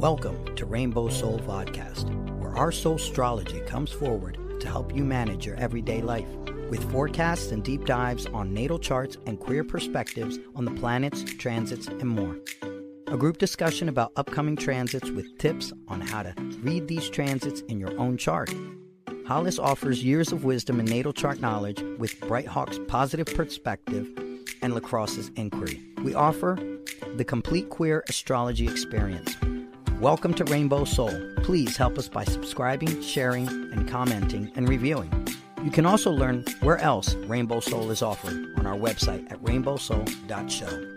Welcome to Rainbow Soul Vodcast, where our soul astrology comes forward to help you manage your everyday life with forecasts and deep dives on natal charts and queer perspectives on the planets, transits, and more. A group discussion about upcoming transits with tips on how to read these transits in your own chart. Hollis offers years of wisdom and natal chart knowledge with Bright Hawk's positive perspective and Lacrosse's inquiry. We offer the complete queer astrology experience. Welcome to Rainbow Soul. Please help us by subscribing, sharing, and commenting and reviewing. You can also learn where else Rainbow Soul is offered on our website at rainbowsoul.show.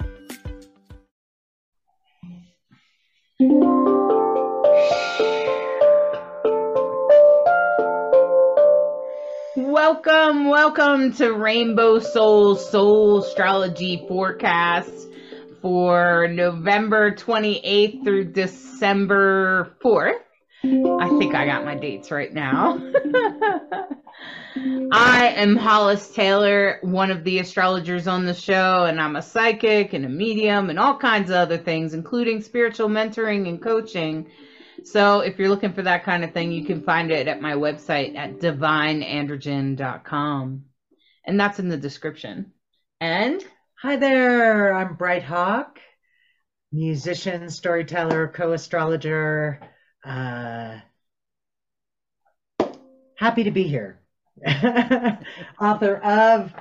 Welcome, welcome to Rainbow Soul Soul Astrology Forecast for November 28th through December 4th. I think I got my dates right now. I am Hollis Taylor, one of the astrologers on the show, and I'm a psychic and a medium and all kinds of other things, including spiritual mentoring and coaching. So if you're looking for that kind of thing, you can find it at my website at divineandrogen.com. And that's in the description. And Hi there, I'm Bright Hawk, musician, storyteller, co astrologer. Uh, happy to be here. Author of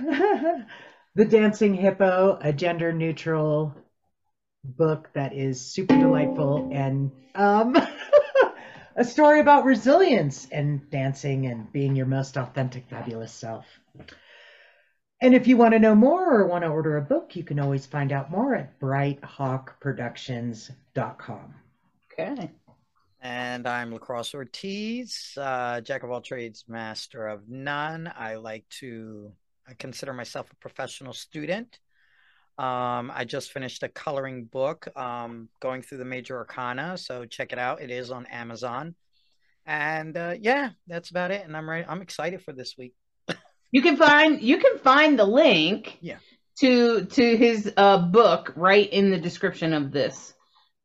The Dancing Hippo, a gender neutral book that is super delightful and um, a story about resilience and dancing and being your most authentic, fabulous self. And if you want to know more or want to order a book, you can always find out more at brighthawkproductions.com. okay. And I'm Lacrosse Ortiz, uh, jack of all trades, master of none. I like to I consider myself a professional student. Um, I just finished a coloring book um, going through the major arcana, so check it out. It is on Amazon. And uh, yeah, that's about it. And I'm ready. I'm excited for this week. You can find you can find the link Yeah. to to his uh, book right in the description of this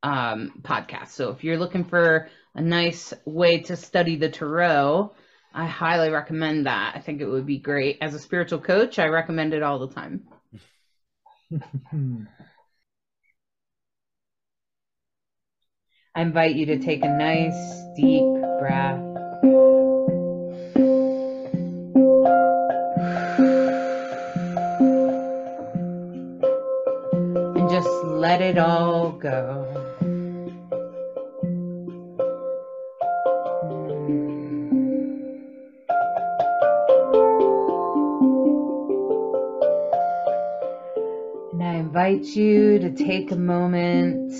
um, podcast. So if you're looking for a nice way to study the tarot, I highly recommend that. I think it would be great. As a spiritual coach, I recommend it all the time. I invite you to take a nice deep breath. It all go. And I invite you to take a moment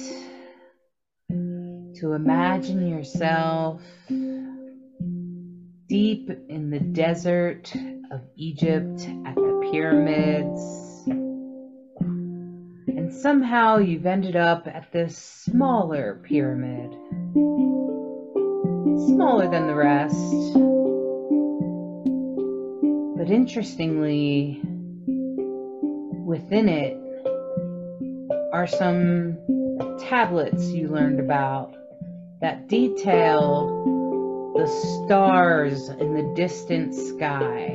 to imagine yourself deep in the desert of Egypt at the pyramids. Somehow you've ended up at this smaller pyramid, smaller than the rest. But interestingly, within it are some tablets you learned about that detail the stars in the distant sky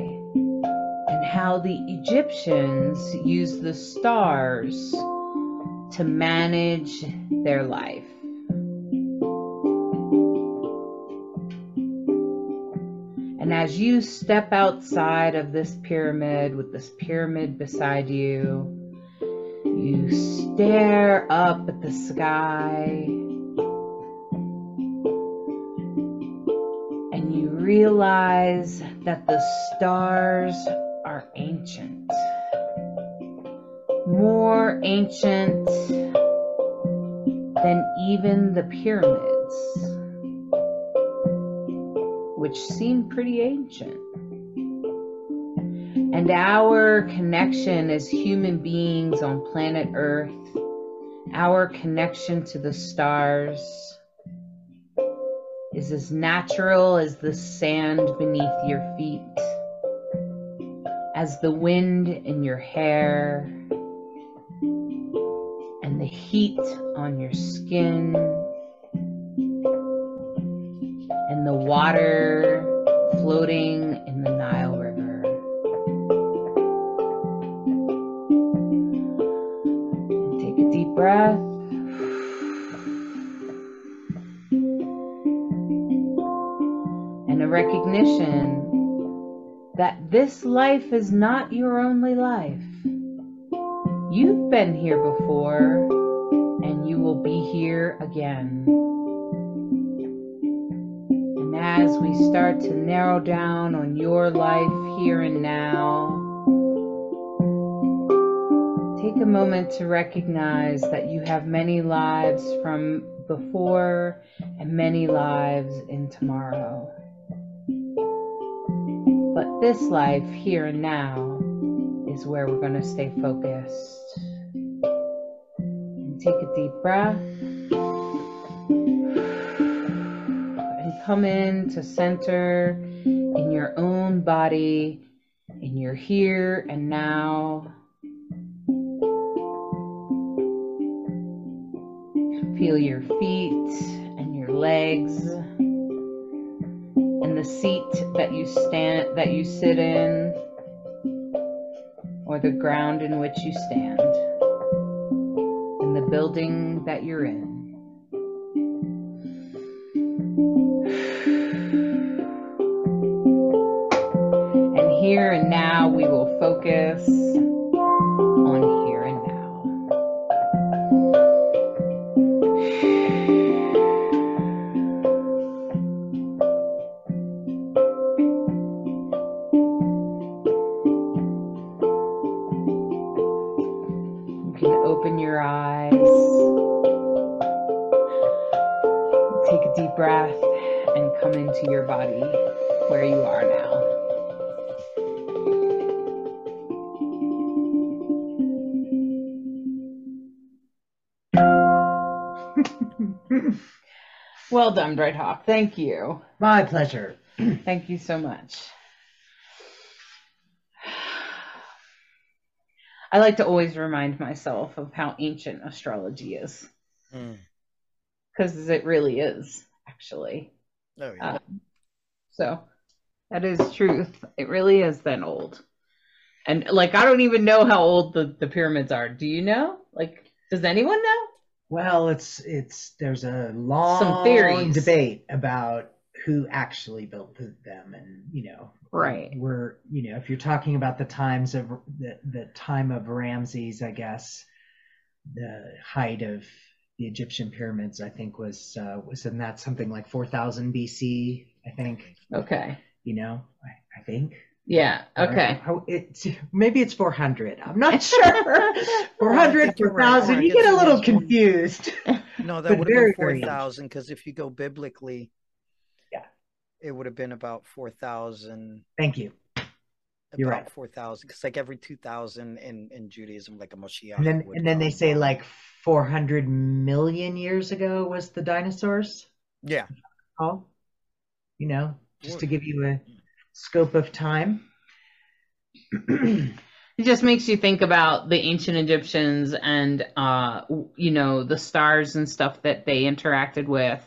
and how the Egyptians used the stars to manage their life. And as you step outside of this pyramid with this pyramid beside you, you stare up at the sky and you realize that the stars are ancient. More ancient than even the pyramids, which seem pretty ancient. And our connection as human beings on planet Earth, our connection to the stars, is as natural as the sand beneath your feet, as the wind in your hair, the heat on your skin and the water floating in the Nile River. And take a deep breath. and a Recognition that this life is not your only life. You've been here before, and you will be here again. And as we start to narrow down on your life here and now, take a moment to recognize that you have many lives from before and many lives in tomorrow. But this life here and now is where we're going to stay focused. And take a deep breath. And come in to center in your own body, in your here and now. Feel your feet and your legs and the seat that you stand that you sit in or the ground in which you stand and the building that you're in. And here and now we will focus into your body where you are now. Well done, Bright Hawk. Thank you. My pleasure. Thank you so much. I like to always remind myself of how ancient astrology is, Mm. because it really is, actually. Oh, yeah. Um, so that is truth. It really is that old. And like, I don't even know how old the, the pyramids are. Do you know? Like, does anyone know? Well, it's it's there's a long theories. debate about who actually built them, and you know, Right. we're you know, if you're talking about the times of the the time of Ramses, I guess the height of the Egyptian pyramids, I think was uh, was in that something like 4000 BC. I think Okay. you know, I, I think. Yeah. Okay. oh, it's maybe it's 400. I'm not sure. 400, you're 4,000. You get a little confused. No, that would have very, been four very thousand because if you go biblically, Yeah. it would have been about four thousand. Thank you. You're about right. four thousand. Because like every two thousand in in Judaism, like a Moshiach. And then would and then they say like 400 million years ago was the dinosaurs. yeah, Oh, you know, just to give you a scope of time. It just makes you think about the ancient Egyptians and uh you know the stars and stuff that they interacted with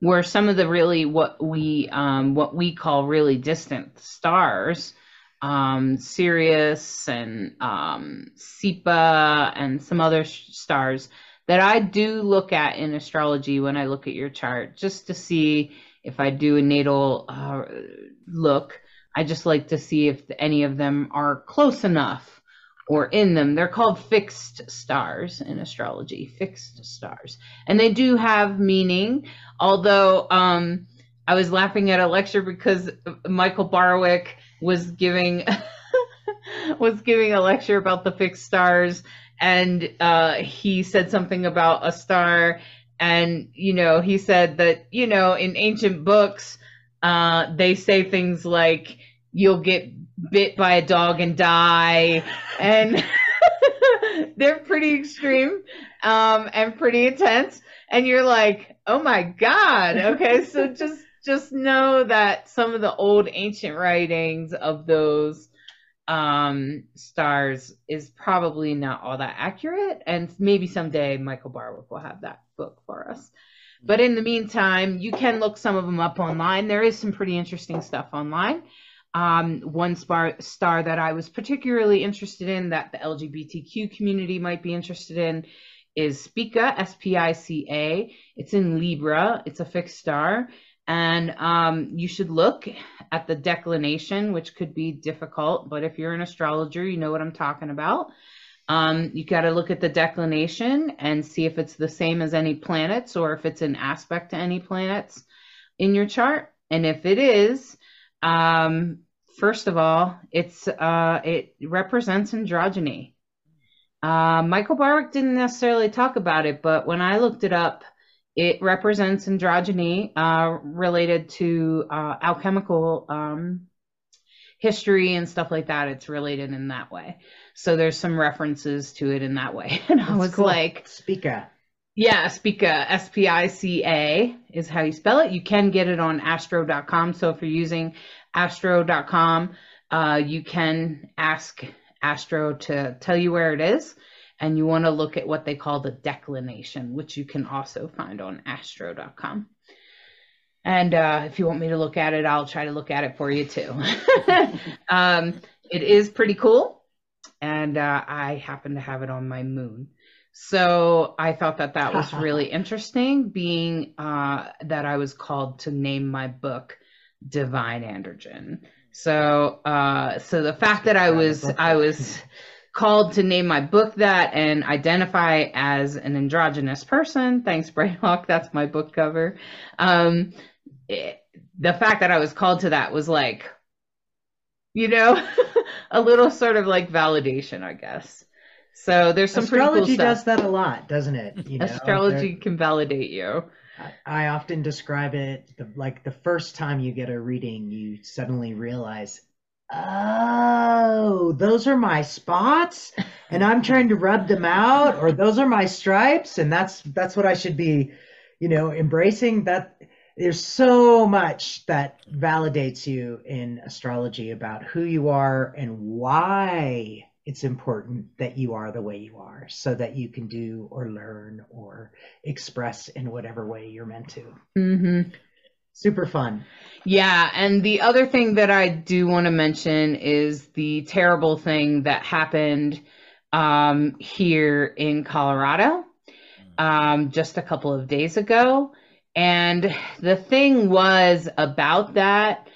were some of the really what we um what we call really distant stars um Sirius and um Spica and some other sh- stars that I do look at in astrology when I look at your chart just to see if I do a natal uh, look I just like to see if any of them are close enough or in them. They're called fixed stars in astrology, fixed stars. And they do have meaning, although um, I was laughing at a lecture because Michael Barwick was giving was giving a lecture about the fixed stars and uh, he said something about a star and you know he said that you know in ancient books uh, they say things like you'll get bit by a dog and die and they're pretty extreme um, and pretty intense and you're like oh my god okay so just just know that some of the old ancient writings of those um, stars is probably not all that accurate and maybe someday michael barwick will have that book for us But in the meantime, you can look some of them up online. There is some pretty interesting stuff online. Um, one star, star that I was particularly interested in that the LGBTQ community might be interested in is Spica, S P I C A. It's in Libra, it's a fixed star. And um, you should look at the declination, which could be difficult, but if you're an astrologer, you know what I'm talking about. Um, you got to look at the declination and see if it's the same as any planets or if it's an aspect to any planets in your chart. And if it is, um, first of all, it's uh, it represents androgyny. Uh, Michael Barwick didn't necessarily talk about it, but when I looked it up, it represents androgyny uh, related to uh, alchemical um, history and stuff like that. It's related in that way. So there's some references to it in that way. And I was cool. like, Spica. yeah, Spica, S P I C A is how you spell it. You can get it on astro.com. So if you're using astro.com, uh, you can ask Astro to tell you where it is. And you want to look at what they call the declination, which you can also find on astro.com. And uh, if you want me to look at it, I'll try to look at it for you too. um, it is pretty cool. And uh, I happen to have it on my moon. So I thought that that was really interesting, being uh, that I was called to name my book Divine Androgen. So, uh, so the fact that I was I was called to name my book that and identify as an androgynous person. Thanks, Brighthawk. That's my book cover. Um, it, the fact that I was called to that was like, you know, a little sort of like validation, I guess. So there's some Astrology cool does that a lot, doesn't it? You know, Astrology can validate you. I- I often describe it the, like the first time you get a reading, you suddenly realize, oh, those are my spots, and I'm trying to rub them out, or those are my stripes, and that's that's what I should be, you know, embracing. That there's so much that validates you in astrology about who you are and why it's important that you are the way you are so that you can do or learn or express in whatever way you're meant to. hmm Super fun. Yeah, and the other thing that I do want to mention is the terrible thing that happened um, here in Colorado um, just a couple of days ago. And the thing was about that,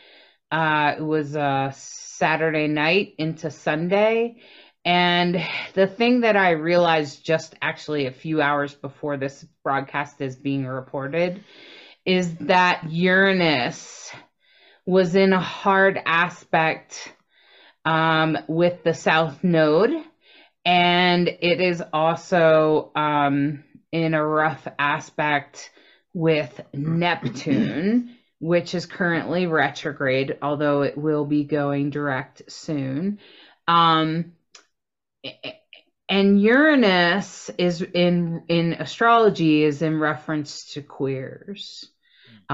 uh, it was a Saturday night into Sunday. And the thing that I realized just actually a few hours before this broadcast is being reported is that Uranus was in a hard aspect um, with the South Node, and it is also um, in a rough aspect with Neptune, which is currently retrograde, although it will be going direct soon. Um, and Uranus is in in astrology is in reference to queers.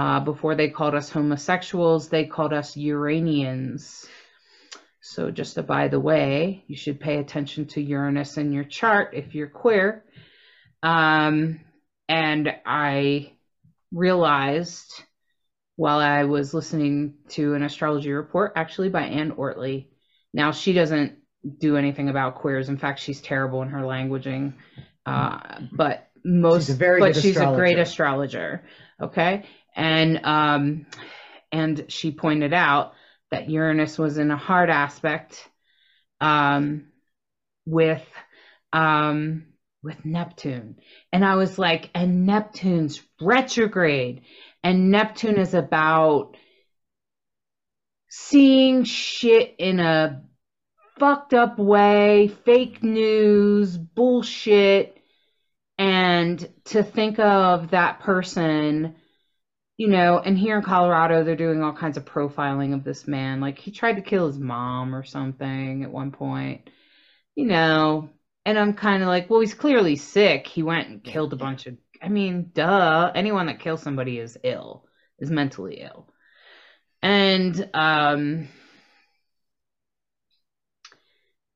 Uh, before they called us homosexuals, they called us Uranians. So just a by the way, you should pay attention to Uranus in your chart if you're queer. Um, and I realized while I was listening to an astrology report, actually by Anne Ortelee. Now she doesn't do anything about queers. In fact, she's terrible in her languaging. Uh, but most, She's but good she's a great astrologer. Okay, and um, and she pointed out that Uranus was in a hard aspect, um, with um with Neptune, and I was like, and Neptune's retrograde, and Neptune is about seeing shit in a fucked up way, fake news, bullshit, and to think of that person, you know, and here in Colorado, they're doing all kinds of profiling of this man. Like he tried to kill his mom or something at one point, you know, and I'm kind of like, well, he's clearly sick. He went and killed a bunch of, I mean, duh. Anyone that kills somebody is ill, is mentally ill. And, um,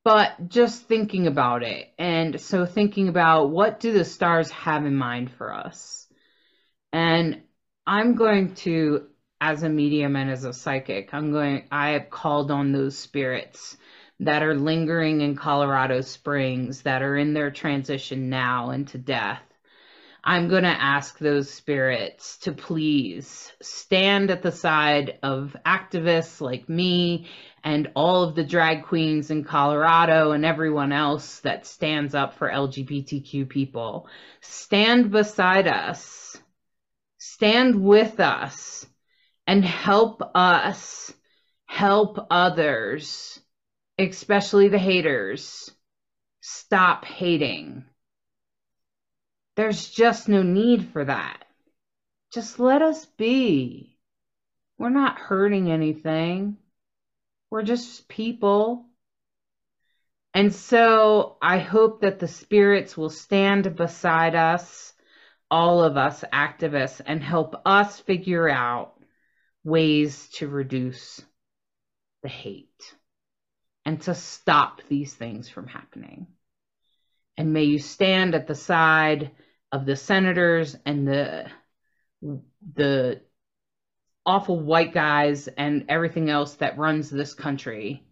but just thinking about it and so thinking about what do the stars have in mind for us And I'm going to, as a medium and as a psychic, I'm going, I have called on those spirits that are lingering in Colorado Springs, that are in their transition now into death. I'm going to ask those spirits to please stand at the side of activists like me and all of the drag queens in Colorado and everyone else that stands up for LGBTQ people. Stand beside us, stand with us, and help us help others, especially the haters, stop hating. There's just no need for that. Just let us be. We're not hurting anything. We're just people. And so I hope that the spirits will stand beside us, all of us activists, and help us figure out ways to reduce the hate and to stop these things from happening. And may you stand at the side of the senators and the the awful white guys and everything else that runs this country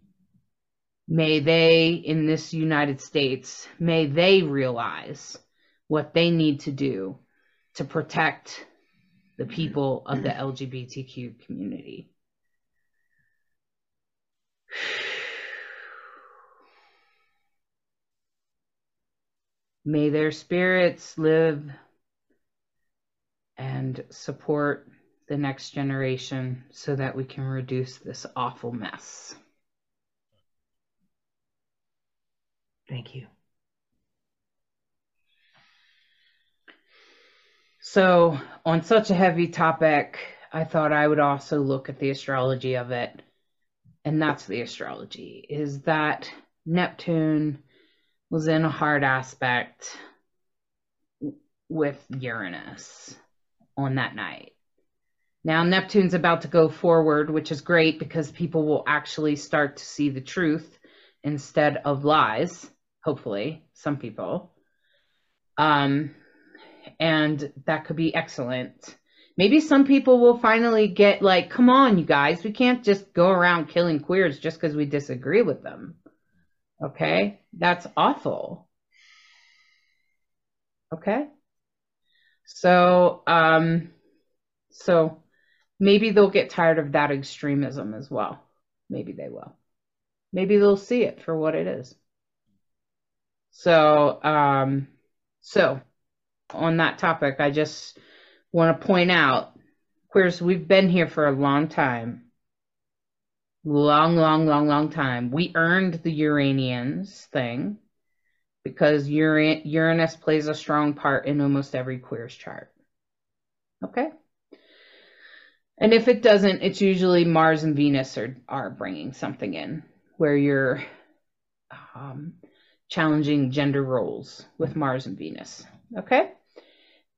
may they in this united states may they realize what they need to do to protect the mm-hmm. people of the mm-hmm. lgbtq community may their spirits live and support the next generation so that we can reduce this awful mess. Thank you. So, on such a heavy topic, I thought I would also look at the astrology of it. And that's the astrology is that Neptune was in a hard aspect with Uranus on that night. Now, Neptune's about to go forward, which is great because people will actually start to see the truth instead of lies, hopefully, some people. Um, and that could be excellent. Maybe some people will finally get like, come on, you guys, we can't just go around killing queers just because we disagree with them. Okay? That's awful. Okay? So, um, so maybe they'll get tired of that extremism as well. Maybe they will. Maybe they'll see it for what it is. So, um, so on that topic, I just want to point out, queers, we've been here for a long time. Long, long, long, long time. We earned the Uranians thing because Uranus plays a strong part in almost every queer's chart. Okay? And if it doesn't, it's usually Mars and Venus are, are bringing something in where you're um, challenging gender roles with Mars and Venus. Okay?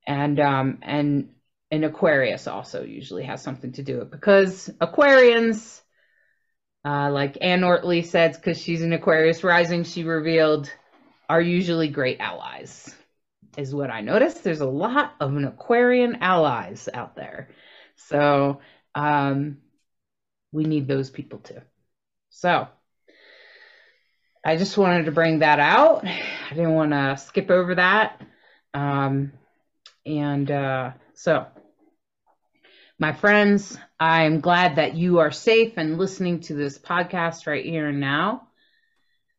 And um, and and Aquarius also usually has something to do with it because Aquarians, uh, like Anne Ortelee said, because she's an Aquarius rising, she revealed are usually great allies, is what I noticed. There's a lot of an Aquarian allies out there. So um, we need those people too. So I just wanted to bring that out. I didn't want to skip over that. Um, and uh, so, my friends, I'm glad that you are safe and listening to this podcast right here and now.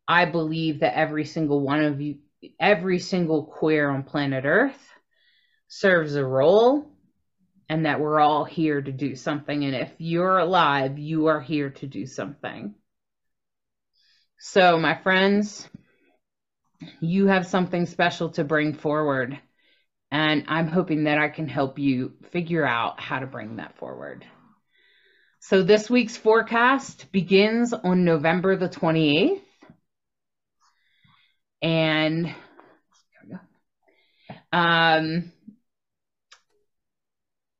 I believe that every single one of you, every single queer on planet Earth serves a role and that we're all here to do something. And if you're alive, you are here to do something. So, my friends, you have something special to bring forward. And I'm hoping that I can help you figure out how to bring that forward. So, this week's forecast begins on November the 28th and um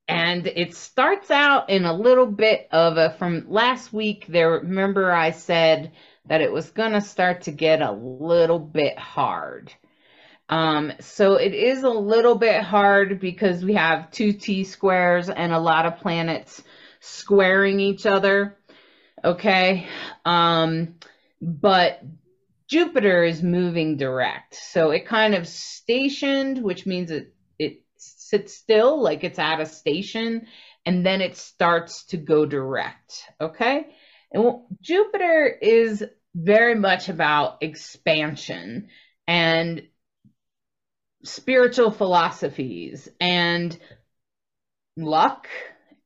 and it starts out in a little bit of a from last week there remember i said that it was going to start to get a little bit hard Um, so it is a little bit hard because we have two T squares and a lot of planets squaring each other. Okay. Um, but Jupiter is moving direct. So it kind of stationed, which means it, it sits still, like it's at a station, and then it starts to go direct. Okay. And well, Jupiter is very much about expansion and spiritual philosophies and luck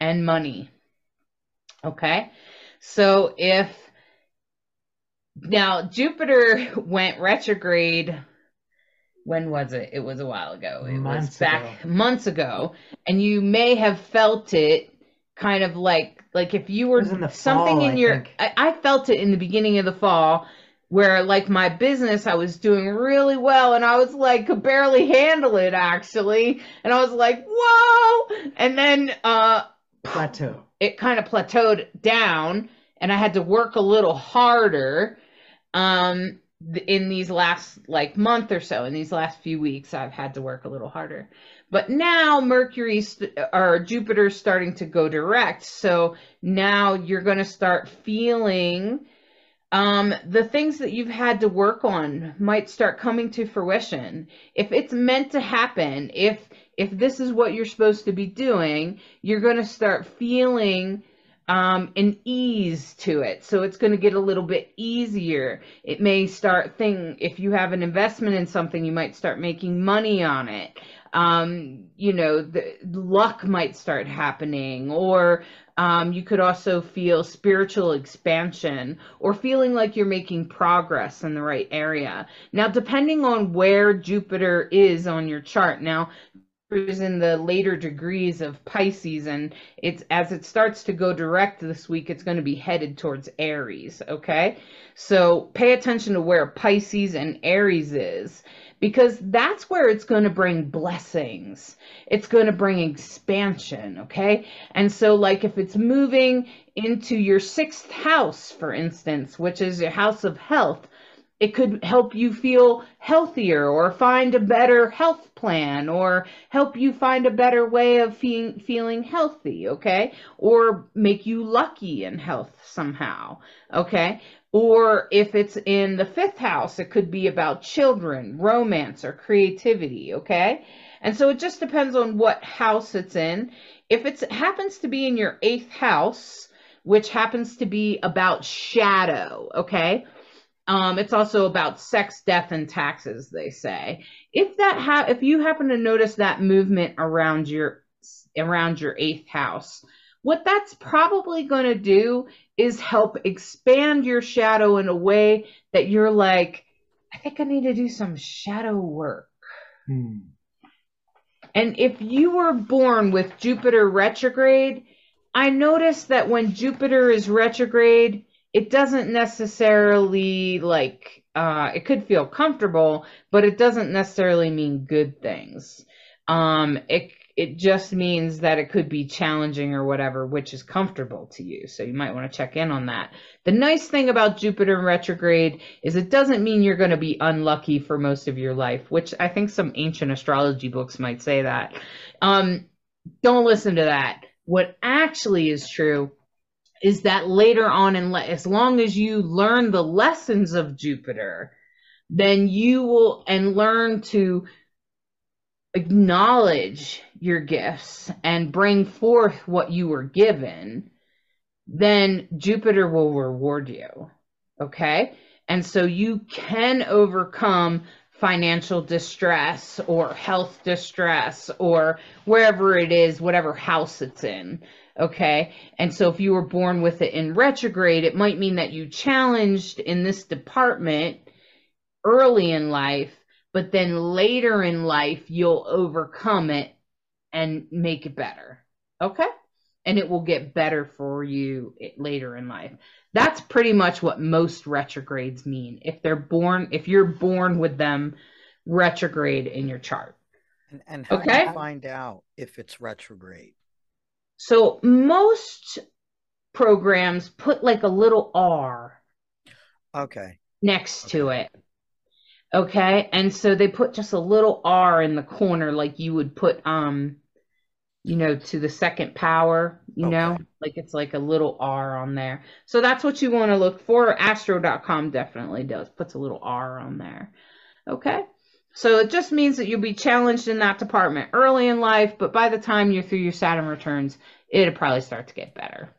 and money. Okay. So if now Jupiter went retrograde, when was it? It was a while ago. It months was back ago. months ago. And you may have felt it kind of like like if you were in something fall, in your I, I felt it in the beginning of the fall where like my business I was doing really well and I was like could barely handle it actually. And I was like whoa! And then uh plateau. it kind of plateaued down and I had to work a little harder um in these last like month or so in these last few weeks I've had to work a little harder. But now Mercury or Jupiter's starting to go direct so now you're going to start feeling um, the things that you've had to work on might start coming to fruition. If it's meant to happen, if if this is what you're supposed to be doing, you're going to start feeling um, an ease to it. So it's going to get a little bit easier. It may start thing if you have an investment in something, you might start making money on it. Um, you know, the luck might start happening, or um, you could also feel spiritual expansion or feeling like you're making progress in the right area. Now, depending on where Jupiter is on your chart, now is in the later degrees of Pisces, and it's as it starts to go direct this week, it's going to be headed towards Aries. Okay, so pay attention to where Pisces and Aries is because that's where it's going to bring blessings. It's going to bring expansion, okay? And so, like, if it's moving into your sixth house, for instance, which is your house of health, it could help you feel healthier or find a better health plan or help you find a better way of feeling, feeling healthy, okay? Or make you lucky in health somehow, okay? Or if it's in the fifth house, it could be about children, romance, or creativity, okay? And so it just depends on what house it's in. If it happens to be in your eighth house, which happens to be about shadow, okay? Um, it's also about sex, death, and taxes, they say. If that ha- if you happen to notice that movement around your around your eighth house, what that's probably going to do is help expand your shadow in a way that you're like, I think I need to do some shadow work. Hmm. And if you were born with Jupiter retrograde, I noticed that when Jupiter is retrograde, it doesn't necessarily like uh, it could feel comfortable, but it doesn't necessarily mean good things. Um, it it just means that it could be challenging or whatever, which is comfortable to you. So you might want to check in on that. The nice thing about Jupiter in retrograde is it doesn't mean you're going to be unlucky for most of your life, which I think some ancient astrology books might say that. Um, don't listen to that. What actually is true is that later on in le- as long as you learn the lessons of Jupiter, then you will and learn to acknowledge your gifts and bring forth what you were given, then Jupiter will reward you. Okay? And so you can overcome financial distress or health distress or wherever it is, whatever house it's in. Okay. And so if you were born with it in retrograde, it might mean that you challenged in this department early in life but then later in life you'll overcome it and make it better. Okay? And it will get better for you later in life. That's pretty much what most retrogrades mean. If they're born, if you're born with them retrograde in your chart. And, and how okay? do you find out if it's retrograde? So most programs put like a little R. Okay. Next okay. to it Okay, and so they put just a little R in the corner, like you would put, um, you know, to the second power, you know, like it's like a little R on there. So that's what you want to look for. Astro.com definitely does, puts a little R on there. Okay, so it just means that you'll be challenged in that department early in life, but by the time you're through your Saturn returns, it'll probably start to get better.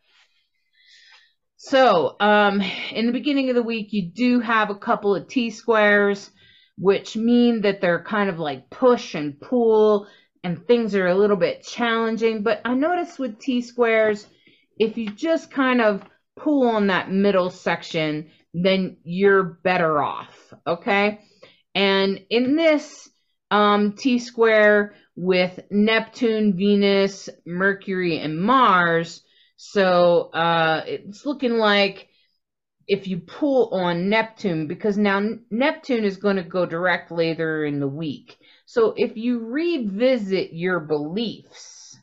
So, um, in the beginning of the week, you do have a couple of T squares, which mean that they're kind of like push and pull, and things are a little bit challenging. But I noticed with T squares, if you just kind of pull on that middle section, then you're better off. Okay. And in this um, T square with Neptune, Venus, Mercury, and Mars, so uh, it's looking like if you pull on Neptune, because now Neptune is going to go direct later in the week. So if you revisit your beliefs,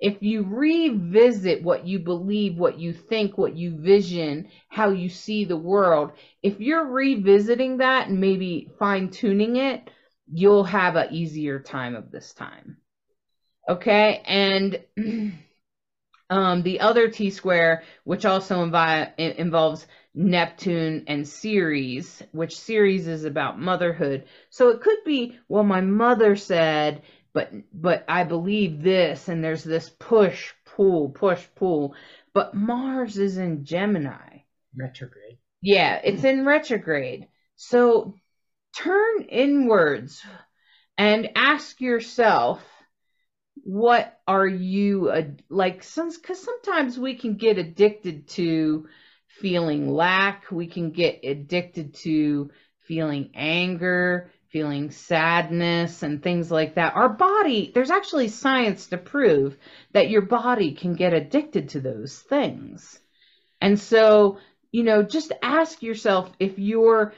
if you revisit what you believe, what you think, what you vision, how you see the world, if you're revisiting that and maybe fine tuning it, you'll have an easier time of this time. Okay. And um, the other T square, which also invi- involves Neptune and Ceres, which Ceres is about motherhood. So it could be, well, my mother said, but but I believe this, and there's this push pull push pull. But Mars is in Gemini. Retrograde. Yeah, it's in retrograde. So turn inwards and ask yourself what are you like since because sometimes we can get addicted to feeling lack. We can get addicted to feeling anger feeling sadness and things like that. Our body there's actually science to prove that your body can get addicted to those things. And so you know just ask yourself if you're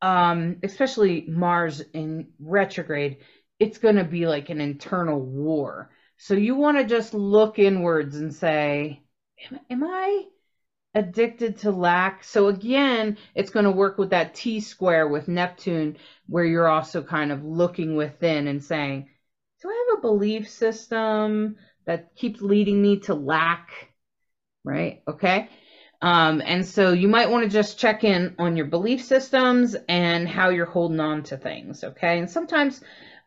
um especially mars in retrograde it's going to be like an internal war. So you want to just look inwards and say, am, am, I addicted to lack? So again, it's going to work with that T square with Neptune, where you're also kind of looking within and saying, do I have a belief system that keeps leading me to lack? Right? Okay. Um, and so you might want to just check in on your belief systems and how you're holding on to things. Okay. And sometimes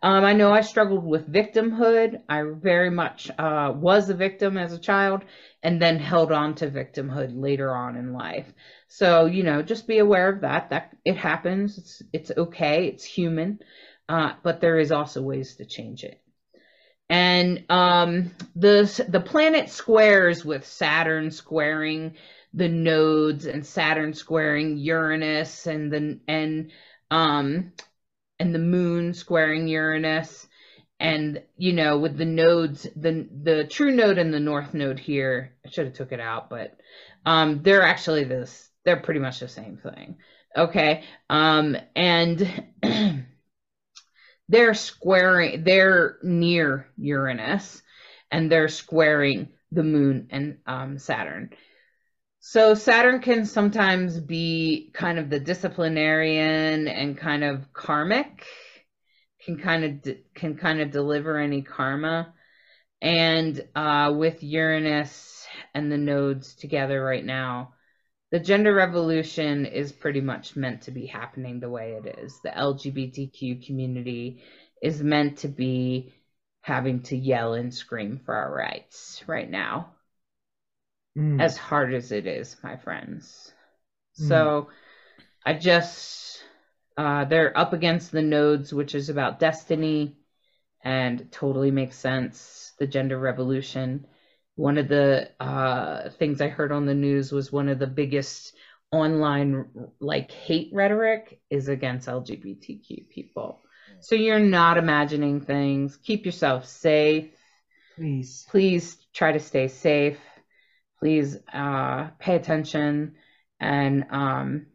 um, I know I struggled with victimhood. I very much uh, was a victim as a child and then held on to victimhood later on in life. So, you know, just be aware of that. That it happens. It's, it's okay. It's human. Uh, but there is also ways to change it. And um, the, the planet squares with Saturn squaring the nodes and Saturn squaring Uranus and the, and, um, and the moon squaring Uranus and you know with the nodes the the true node and the north node here I should have took it out but um they're actually this they're pretty much the same thing. Okay um and they're squaring they're near Uranus and they're squaring the moon and um Saturn so Saturn can sometimes be kind of the disciplinarian and kind of karmic, can kind of de- can kind of deliver any karma, and uh, with Uranus and the nodes together right now, the gender revolution is pretty much meant to be happening the way it is. The LGBTQ community is meant to be having to yell and scream for our rights right now Mm. as hard as it is, my friends. So I just, uh, they're up against the nodes, which is about destiny and totally makes sense. The gender revolution. One of the uh, things I heard on the news was one of the biggest online like hate rhetoric is against LGBTQ people. So you're not imagining things. Keep yourself safe. Please. Please try to stay safe please uh, pay attention and um,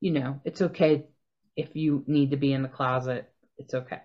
you know it's okay if you need to be in the closet it's okay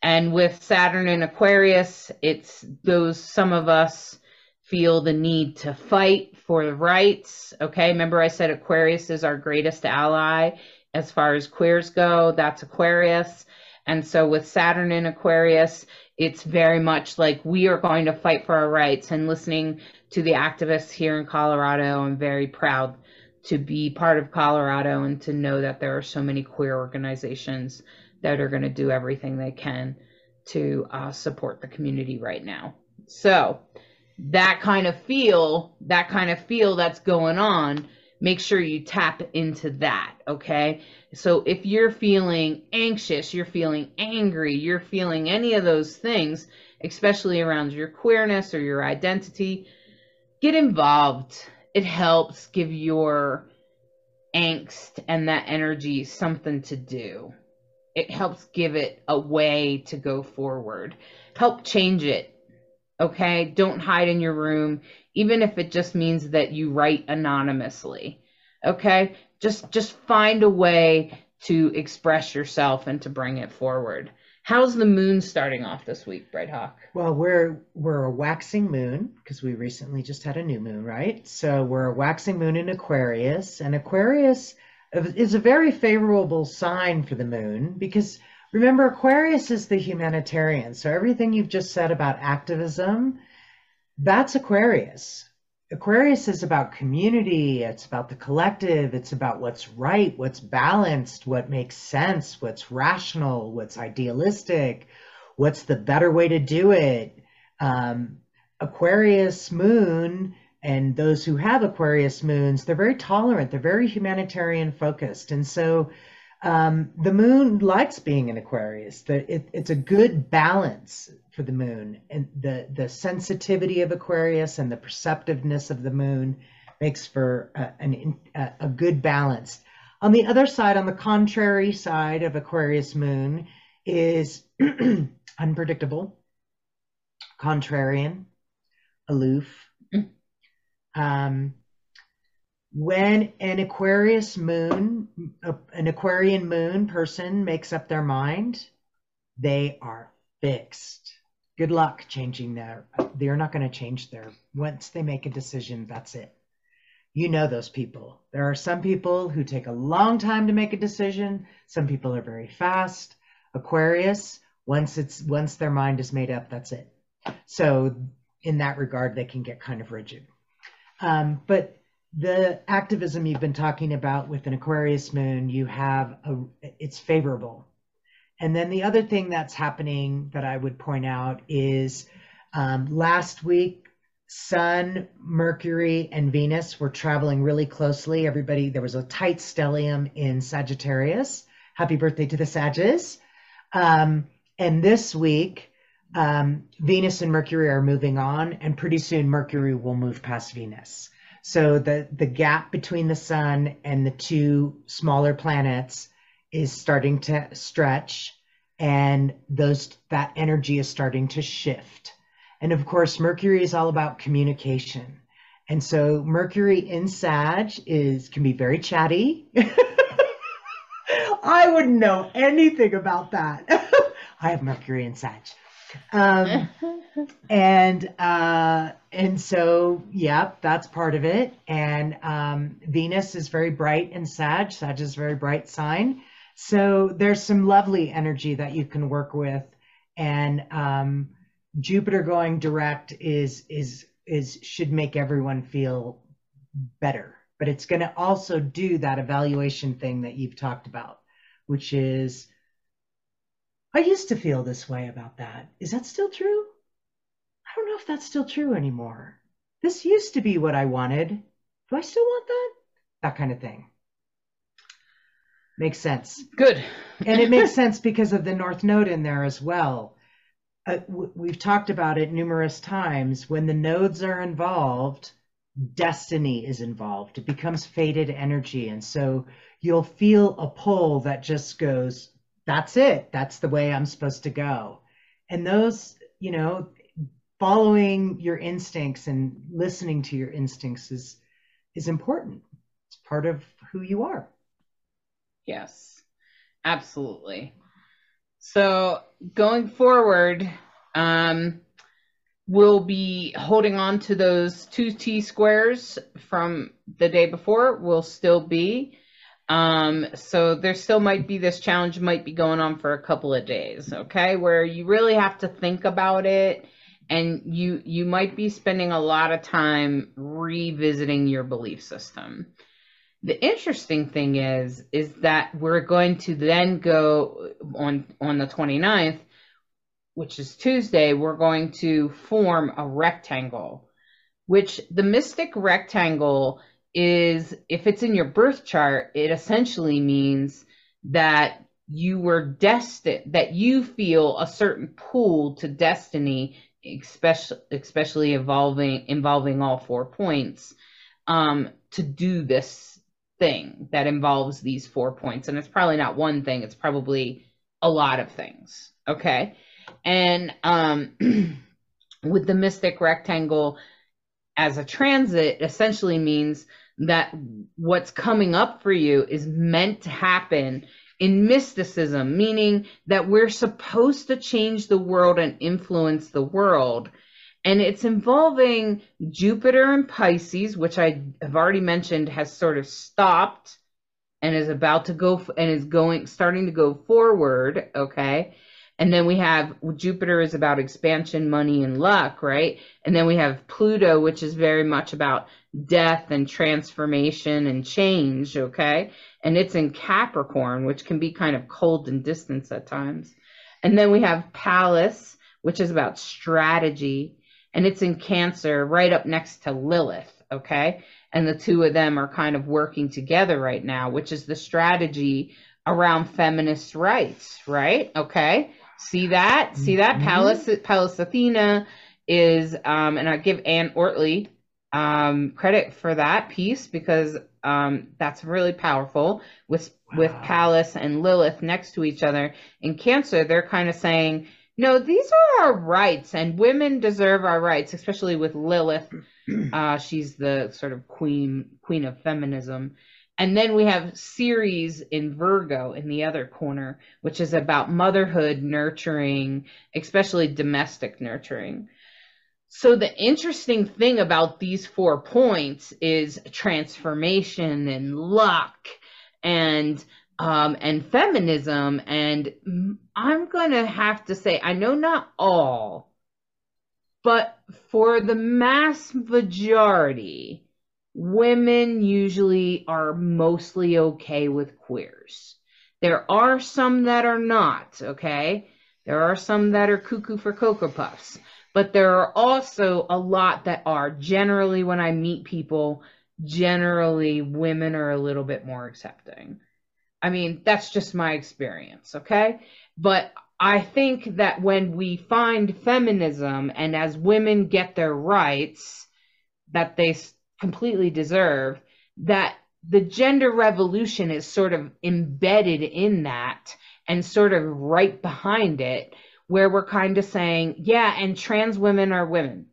and with saturn in aquarius it's those some of us feel the need to fight for the rights okay remember i said aquarius is our greatest ally as far as queers go, that's Aquarius. And so with Saturn in Aquarius, it's very much like we are going to fight for our rights. And listening to the activists here in Colorado, I'm very proud to be part of Colorado and to know that there are so many queer organizations that are going to do everything they can to uh, support the community right now. So that kind of feel, that kind of feel that's going on, make sure you tap into that. Okay. So if you're feeling anxious, you're feeling angry, you're feeling any of those things, especially around your queerness or your identity, get involved. It helps give your angst and that energy something to do. It helps give it a way to go forward. Help change it. Okay? Don't hide in your room, even if it just means that you write anonymously. Okay? Just just find a way to express yourself and to bring it forward. How's the moon starting off this week, Bright Hawk? Well, we're we're a waxing moon because we recently just had a new moon, right? So we're a waxing moon in Aquarius, and Aquarius is a very favorable sign for the moon because remember Aquarius is the humanitarian. So everything you've just said about activism, that's Aquarius. Aquarius is about community, it's about the collective, it's about what's right, what's balanced, what makes sense, what's rational, what's idealistic, what's the better way to do it. Um, Aquarius moon and those who have Aquarius moons, they're very tolerant, they're very humanitarian focused. And so um, the moon likes being in Aquarius. The, it, it's a good balance for the moon, and the the sensitivity of Aquarius and the perceptiveness of the moon makes for a, an, a, a good balance. On the other side, on the contrary side of Aquarius moon, is unpredictable, contrarian, aloof. Mm. Um, when an Aquarius moon, an Aquarian moon person makes up their mind, they are fixed. Good luck changing their, they're not going to change their, once they make a decision, that's it. You know those people. There are some people who take a long time to make a decision. Some people are very fast. Aquarius, once it's, once their mind is made up, that's it. So in that regard, they can get kind of rigid. Um, but the activism you've been talking about with an Aquarius moon, you have a, it's favorable. And then the other thing that's happening that I would point out is um, last week, Sun, Mercury, and Venus were traveling really closely. Everybody, there was a tight stellium in Sagittarius. Happy birthday to the Sages. Um, and this week, um, Venus and Mercury are moving on, and pretty soon Mercury will move past Venus. So the, the gap between the sun and the two smaller planets is starting to stretch and those that energy is starting to shift. And of course, Mercury is all about communication. And so Mercury in Sag is can be very chatty. I wouldn't know anything about that. I have Mercury in Sag. Um, and uh, and so yeah, that's part of it. And um, Venus is very bright in Sag. Sag is a very bright sign. So there's some lovely energy that you can work with. And um, Jupiter going direct is is is should make everyone feel better. But it's going to also do that evaluation thing that you've talked about, which is I used to feel this way about that. Is that still true? I don't know if that's still true anymore. This used to be what I wanted. Do I still want that? That kind of thing. Makes sense. Good. and it makes sense because of the North Node in there as well. Uh, we've talked about it numerous times. When the nodes are involved, destiny is involved. It becomes faded energy. And so you'll feel a pull that just goes, that's it. That's the way I'm supposed to go. And those, you know, following your instincts and listening to your instincts is is important. It's part of who you are. Yes. Absolutely. So, going forward, um we'll be holding on to those two T squares from the day before. We'll still be Um, so there still might be this challenge might be going on for a couple of days, okay? Where you really have to think about it and you you might be spending a lot of time revisiting your belief system. The interesting thing is is that we're going to then go on on the 29th, which is Tuesday, we're going to form a rectangle, which the mystic rectangle is if it's in your birth chart, it essentially means that you were destined, that you feel a certain pull to destiny, especially especially involving involving all four points, um, to do this thing that involves these four points. And it's probably not one thing; it's probably a lot of things. Okay, and um, with the mystic rectangle as a transit, essentially means that what's coming up for you is meant to happen in mysticism, meaning that we're supposed to change the world and influence the world. And it's involving Jupiter and Pisces, which I have already mentioned has sort of stopped and is about to go and is going, starting to go forward. Okay. And then we have Jupiter is about expansion, money, and luck, right? And then we have Pluto, which is very much about death and transformation and change, okay? And it's in Capricorn, which can be kind of cold and distant at times. And then we have Pallas, which is about strategy, and it's in Cancer, right up next to Lilith, okay? And the two of them are kind of working together right now, which is the strategy around feminist rights, right? Okay. See that? See that? Mm-hmm. Pallas, Pallas Athena is, um, and I give Anne Ortelee um, credit for that piece because um, that's really powerful with wow. with Pallas and Lilith next to each other. In Cancer, they're kind of saying, no, these are our rights, and women deserve our rights, especially with Lilith. Uh, she's the sort of queen queen of feminism. And then we have Ceres in Virgo in the other corner, which is about motherhood, nurturing, especially domestic nurturing. So the interesting thing about these four points is transformation and luck and um, and feminism. And I'm gonna have to say, I know not all, but for the mass majority, women usually are mostly okay with queers. There are some that are not, okay? There are some that are cuckoo for Cocoa Puffs but there are also a lot that are generally when I meet people, generally women are a little bit more accepting. I mean, that's just my experience, okay? But I think that when we find feminism and as women get their rights that they completely deserve, that the gender revolution is sort of embedded in that and sort of right behind it where we're kind of saying, yeah, and trans women are women.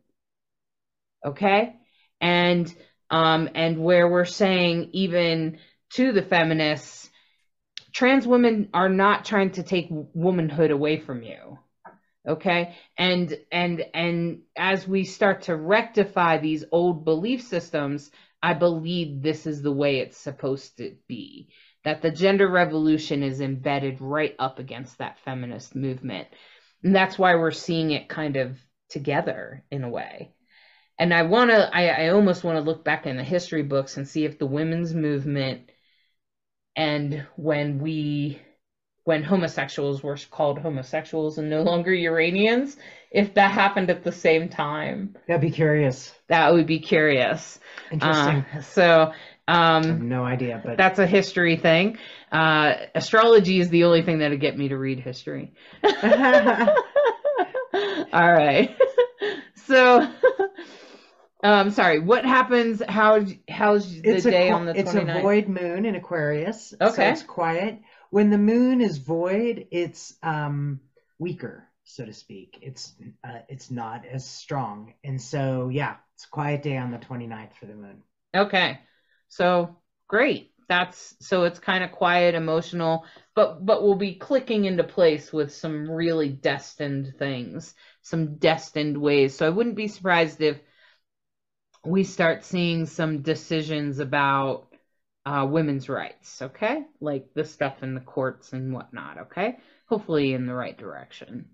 Okay? And um and where we're saying even to the feminists, trans women are not trying to take womanhood away from you. Okay? And and and as we start to rectify these old belief systems, I believe this is the way it's supposed to be. That the gender revolution is embedded right up against that feminist movement. And that's why we're seeing it kind of together in a way. And I want to, I, I almost want to look back in the history books and see if the women's movement and when we, when homosexuals were called homosexuals and no longer Uranians, if that happened at the same time. That'd be curious. That would be curious. Interesting. Uh, so, um, no idea, but that's a history thing. Uh, astrology is the only thing that'll get me to read history. All right. so, um, sorry. What happens? How how's the it's day a, on the 29th? It's a void moon in Aquarius. Okay. So it's quiet. When the moon is void, it's um weaker, so to speak. It's uh, it's not as strong, and so yeah, it's a quiet day on the 29th for the moon. Okay. So great that's so it's kind of quiet emotional but but we'll be clicking into place with some really destined things some destined ways so i wouldn't be surprised if we start seeing some decisions about uh, women's rights, okay? Like the stuff in the courts and whatnot, okay? Hopefully in the right direction.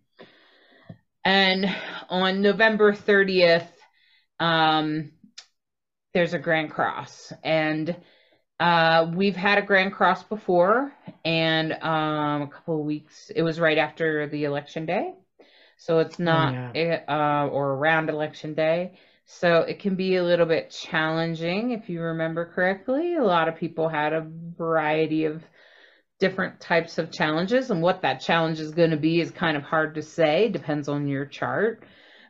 And on November 30th, um, there's a Grand Cross. And uh, we've had a Grand Cross before, and um, a couple of weeks, it was right after the election day. So it's not, yeah. it, uh, or around election day. So it can be a little bit challenging if you remember correctly. A lot of people had a variety of different types of challenges, and what that challenge is going to be is kind of hard to say, depends on your chart.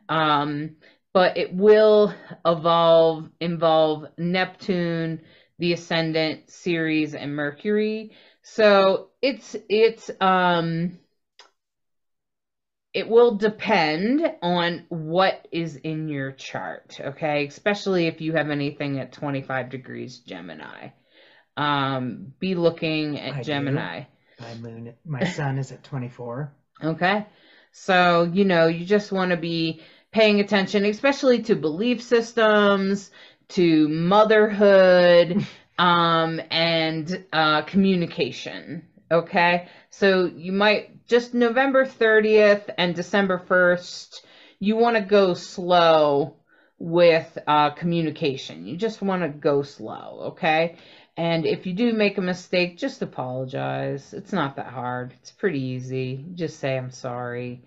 Um, but it will evolve, involve Neptune, the ascendant, Ceres, and Mercury. So it's it's um it will depend on what is in your chart, okay? Especially if you have anything at 25 degrees Gemini. Um, be looking at I do. Gemini. My moon, my sun is at 24. Okay. So, you know, you just want to be paying attention, especially to belief systems, to motherhood, um, and uh, communication. Okay. So you might just November 30th and December 1st, you want to go slow with uh, communication. You just want to go slow. Okay. And if you do make a mistake, just apologize. It's not that hard. It's pretty easy. Just say I'm sorry,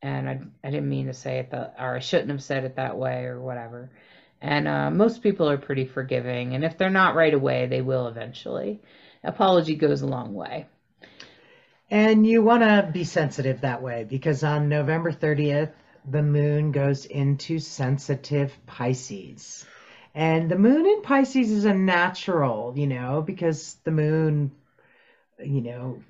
and I I didn't mean to say it that, or I shouldn't have said it that way, or whatever. And uh, most people are pretty forgiving, and if they're not right away, they will eventually. Apology goes a long way. And you want to be sensitive that way because on November 30th, the moon goes into sensitive Pisces. And the moon in Pisces is a natural, you know, because the moon, you know,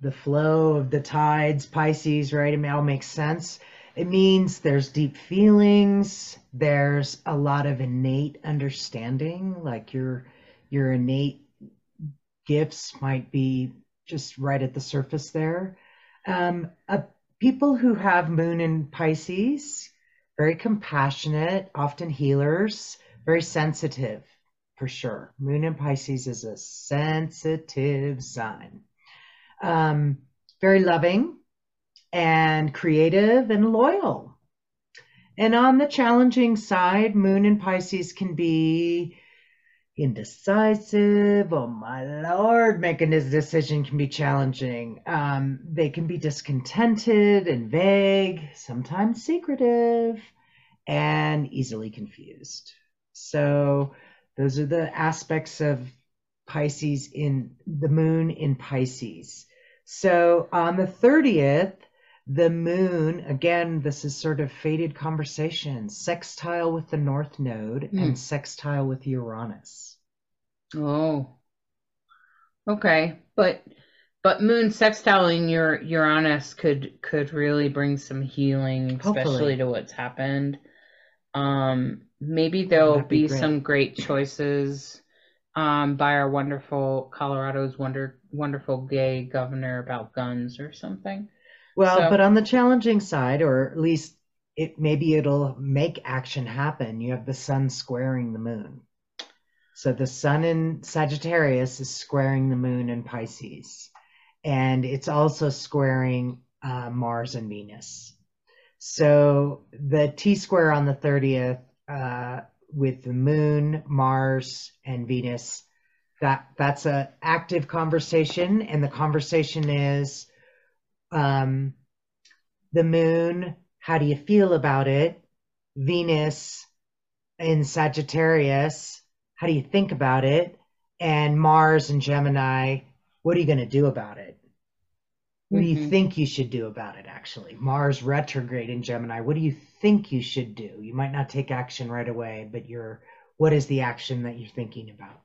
the flow of the tides, Pisces, right? It all makes sense. It means there's deep feelings, there's a lot of innate understanding, like your your innate gifts might be just right at the surface there. Um, uh, people who have moon in Pisces, very compassionate, often healers, very sensitive for sure. Moon in Pisces is a sensitive sign. Um, very loving and creative and loyal. And on the challenging side, Moon in Pisces can be indecisive. Oh my lord, making this decision can be challenging. Um, they can be discontented and vague, sometimes secretive, and easily confused. So those are the aspects of Pisces in the moon in Pisces. So on the 30th, the moon, again, this is sort of faded conversation, sextile with the North Node Hmm. and sextile with Uranus. Oh. Okay, but but Moon sextiling your Uranus could could really bring some healing, especially Hopefully. to what's happened. Um, maybe there'll That'd be be great. some great choices um by our wonderful Colorado's wonder wonderful gay governor about guns or something. Well, So- but on the challenging side, or at least it maybe it'll make action happen. You have the sun squaring the moon. So the sun in Sagittarius is squaring the moon in Pisces. And it's also squaring uh, Mars and Venus. So the T square on the 30th uh, with the moon, Mars, and Venus, that that's an active conversation. And the conversation is um, the moon, how do you feel about it? Venus in Sagittarius, how do you think about it? And Mars and Gemini, what are you going to do about it? What do you Mhm. think you should do about it, actually? Mars retrograde in Gemini, what do you think you should do? You might not take action right away, but you're, what is the action that you're thinking about?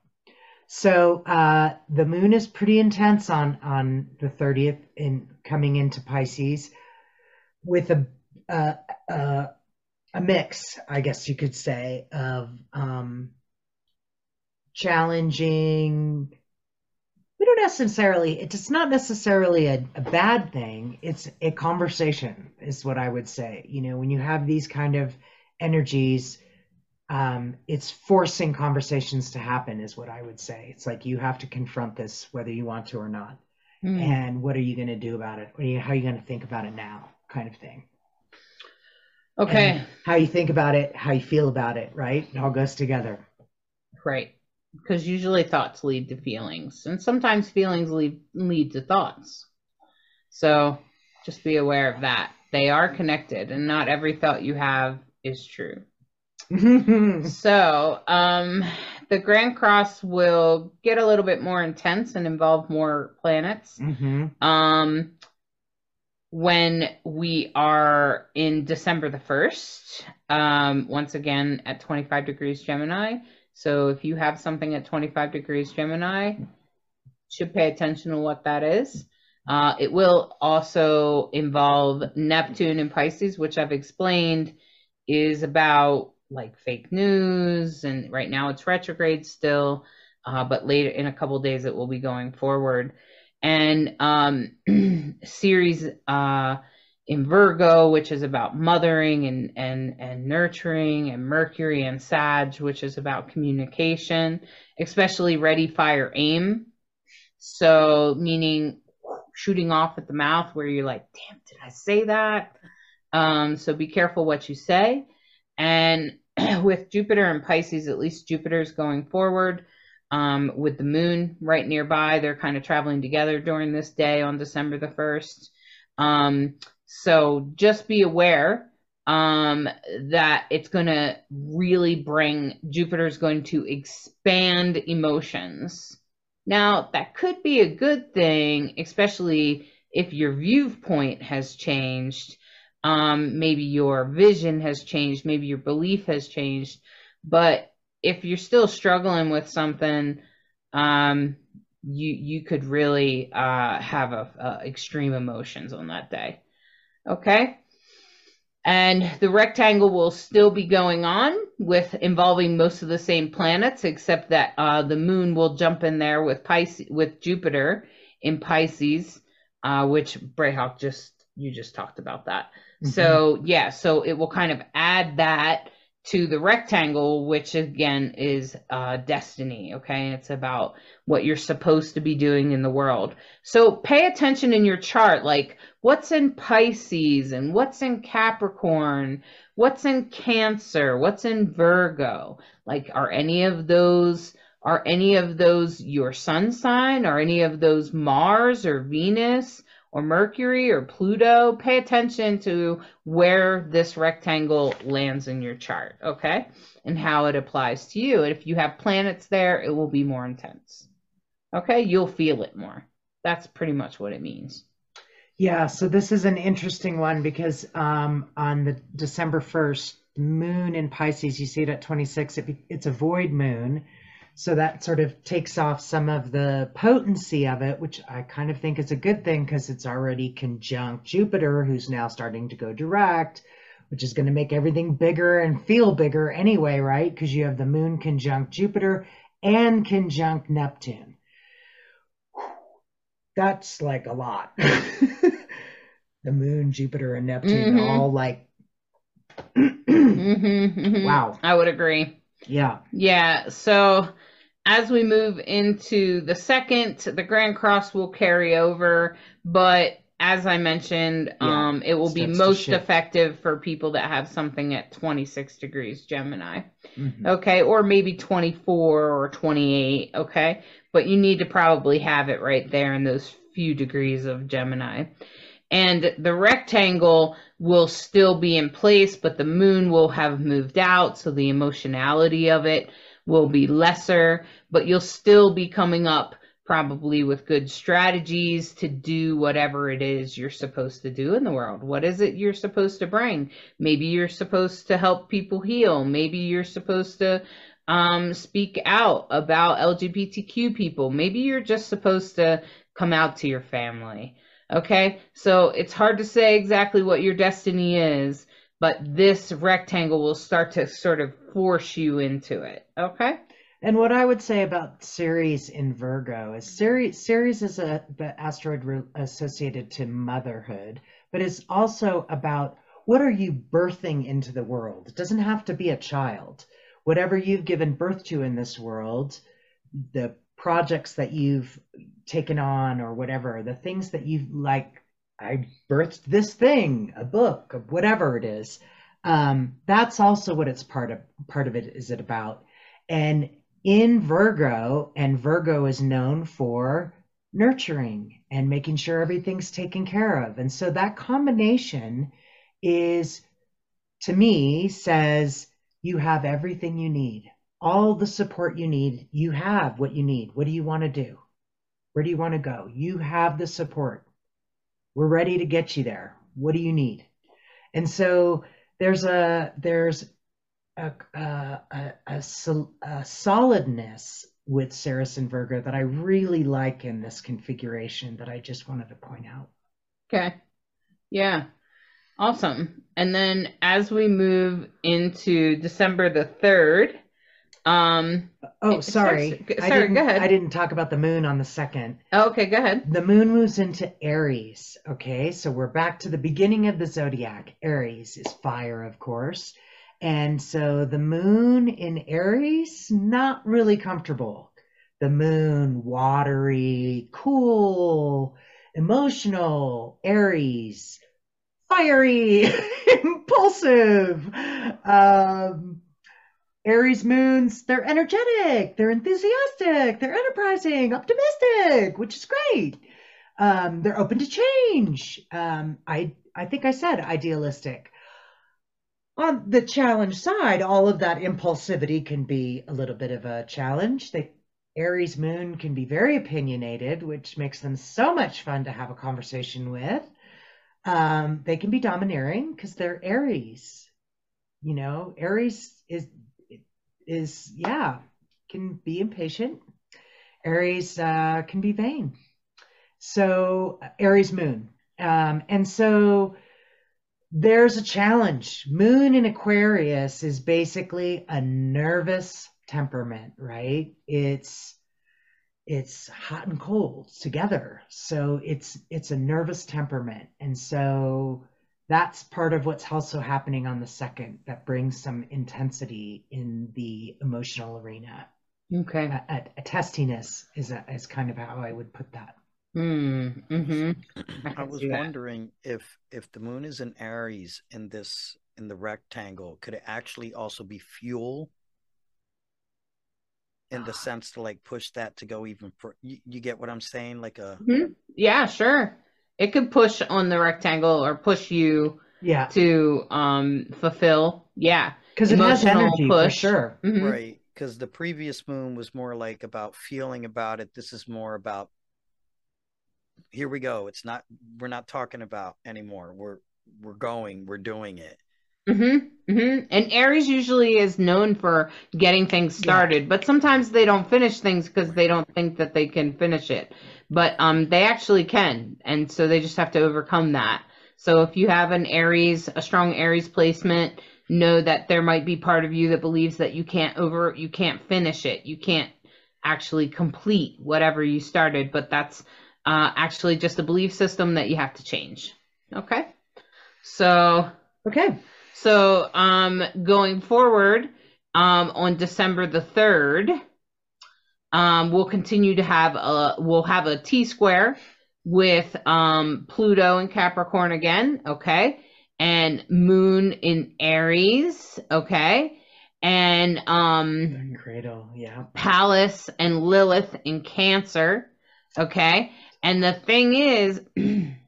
So uh, the moon is pretty intense on on the 30th in coming into Pisces with a uh, uh, a mix, I guess you could say, of um, challenging. We don't necessarily. It's not necessarily a, a bad thing. It's a conversation, is what I would say. You know, when you have these kind of energies, um, it's forcing conversations to happen, is what I would say. It's like you have to confront this whether you want to or not. Mm. And what are you going to do about it? Are you, how are you going to think about it now? Kind of thing. Okay. And how you think about it, how you feel about it, right? It all goes together. Right. Because usually thoughts lead to feelings, and sometimes feelings lead lead to thoughts. So just be aware of that. They are connected, and not every thought you have is true. So, um, the Grand Cross will get a little bit more intense and involve more planets. hmm Um, when we are in December the 1st, um, once again at 25 degrees Gemini. So if you have something at 25 degrees Gemini, should pay attention to what that is. Uh, it will also involve Neptune and Pisces, which I've explained is about like fake news. And right now it's retrograde still, uh, but later in a couple days it will be going forward and um, Ceres uh, in Virgo, which is about mothering and and and nurturing, and Mercury and Sag, which is about communication, especially ready, fire, aim. So meaning shooting off at the mouth, where you're like, "Damn, did I say that?" Um, so be careful what you say. And with Jupiter and Pisces, at least Jupiter's going forward um, with the moon right nearby. They're kind of traveling together during this day on December the 1st. Um, so just be aware um, that it's going to really bring, Jupiter's going to expand emotions. Now, that could be a good thing, especially if your viewpoint has changed. Um, maybe your vision has changed, maybe your belief has changed, but if you're still struggling with something, um, you you could really uh, have a, a extreme emotions on that day. Okay. And the rectangle will still be going on with involving most of the same planets, except that uh, the moon will jump in there with Pisces, with Jupiter in Pisces, uh, which Bright Hawk just you just talked about that. Mhm. So yeah, so it will kind of add that to the rectangle, which again is uh, destiny. Okay, it's about what you're supposed to be doing in the world. So pay attention in your chart, like what's in Pisces and what's in Capricorn, what's in Cancer, what's in Virgo. Like, are any of those? Are any of those your sun sign? Are any of those Mars or Venus or Mercury or Pluto? Pay attention to where this rectangle lands in your chart, okay? And how it applies to you. And if you have planets there, it will be more intense. Okay? You'll feel it more. That's pretty much what it means. Yeah, so this is an interesting one because um, on the December 1st, moon in Pisces, you see it at 26, it, it's a void moon. So that sort of takes off some of the potency of it, which I kind of think is a good thing because it's already conjunct Jupiter, who's now starting to go direct, which is going to make everything bigger and feel bigger anyway, right? Because you have the moon conjunct Jupiter and conjunct Neptune. That's like a lot. the moon, Jupiter, and Neptune Mhm. all like, Mhm, wow. I would agree. Yeah. Yeah, so as we move into the second, the Grand Cross will carry over, but as I mentioned, Yeah, um, it will be most effective for people that have something at 26 degrees Gemini. Mhm. Okay, or maybe 24 or 28, okay? But you need to probably have it right there in those few degrees of Gemini. And the rectangle will still be in place, but the moon will have moved out, so the emotionality of it will be lesser, but you'll still be coming up probably with good strategies to do whatever it is you're supposed to do in the world. What is it you're supposed to bring? Maybe you're supposed to help people heal. Maybe you're supposed to um, speak out about LGBTQ people. Maybe you're just supposed to come out to your family. Okay, so it's hard to say exactly what your destiny is, but this rectangle will start to sort of force you into it. Okay. And what I would say about Ceres in Virgo is Ceres, Ceres is a the asteroid re- associated to motherhood, but it's also about what are you birthing into the world. It doesn't have to be a child. whatever you've given birth to in this world, the projects that you've taken on or whatever, the things that you've like, I birthed this thing, a book, whatever it is. Um, that's also what it's part of. Part of it is it about, and in Virgo, and Virgo is known for nurturing and making sure everything's taken care of, and so that combination is, to me, says you have everything you need all the support you need. You have what you need. What do you want to do? Where do you want to go? You have the support. We're ready to get you there. What do you need? And so there's a there's a a, a, a, solidness with Ceres in Virgo that I really like in this configuration that I just wanted to point out. Okay. Yeah. Awesome. And then as we move into December the 3rd, um. Oh, sorry. Starts, sorry, go ahead. I didn't talk about the moon on the second. Oh, okay, go ahead. The moon moves into Aries. Okay, so we're back to the beginning of the zodiac. Aries is fire, of course. And so the moon in Aries, not really comfortable. The moon, watery, cool, emotional, Aries, fiery, impulsive. Um, Aries moons, they're energetic, they're enthusiastic, they're enterprising, optimistic, which is great. Um, they're open to change. Um, I I think I said idealistic. On the challenge side, all of that impulsivity can be a little bit of a challenge. The Aries moon can be very opinionated, which makes them so much fun to have a conversation with. Um, they can be domineering because they're Aries. You know, Aries is is yeah can be impatient. Aries uh, can be vain. So Aries moon, um, and so there's a challenge. Moon in Aquarius is basically a nervous temperament, right? It's it's hot and cold together. So it's it's a nervous temperament. And so that's part of what's also happening on the second that brings some intensity in the emotional arena. Okay. A, a, a testiness is a, is kind of how I would put that. Mm, hmm I, I was wondering if if the moon is in Aries in this in the rectangle, could it actually also be fuel? In the sense to like push that to go even for you, you get what I'm saying? Like a mm-hmm. yeah, sure. It could push on the rectangle or push you yeah to um fulfill. Yeah. Because it has energy push. for sure. Mm-hmm. Right. Because the previous moon was more like about feeling about it. This is more about here we go. It's not we're not talking about anymore. We're we're going, we're doing it. Mm-hmm, mm-hmm. And Aries usually is known for getting things started, yeah. but sometimes they don't finish things because they don't think that they can finish it. But um, they actually can, and so they just have to overcome that. So if you have an Aries, a strong Aries placement, know that there might be part of you that believes that you can't over, you can't finish it, you can't actually complete whatever you started. But that's uh, actually just a belief system that you have to change. Okay. So okay. So um, going forward um, on December the third, um, we'll continue to have a we'll have a T square with um, Pluto and Capricorn again, okay, and Moon in Aries, okay, and um, Cradle, yeah, Pallas and Lilith in Cancer, okay, and the thing is.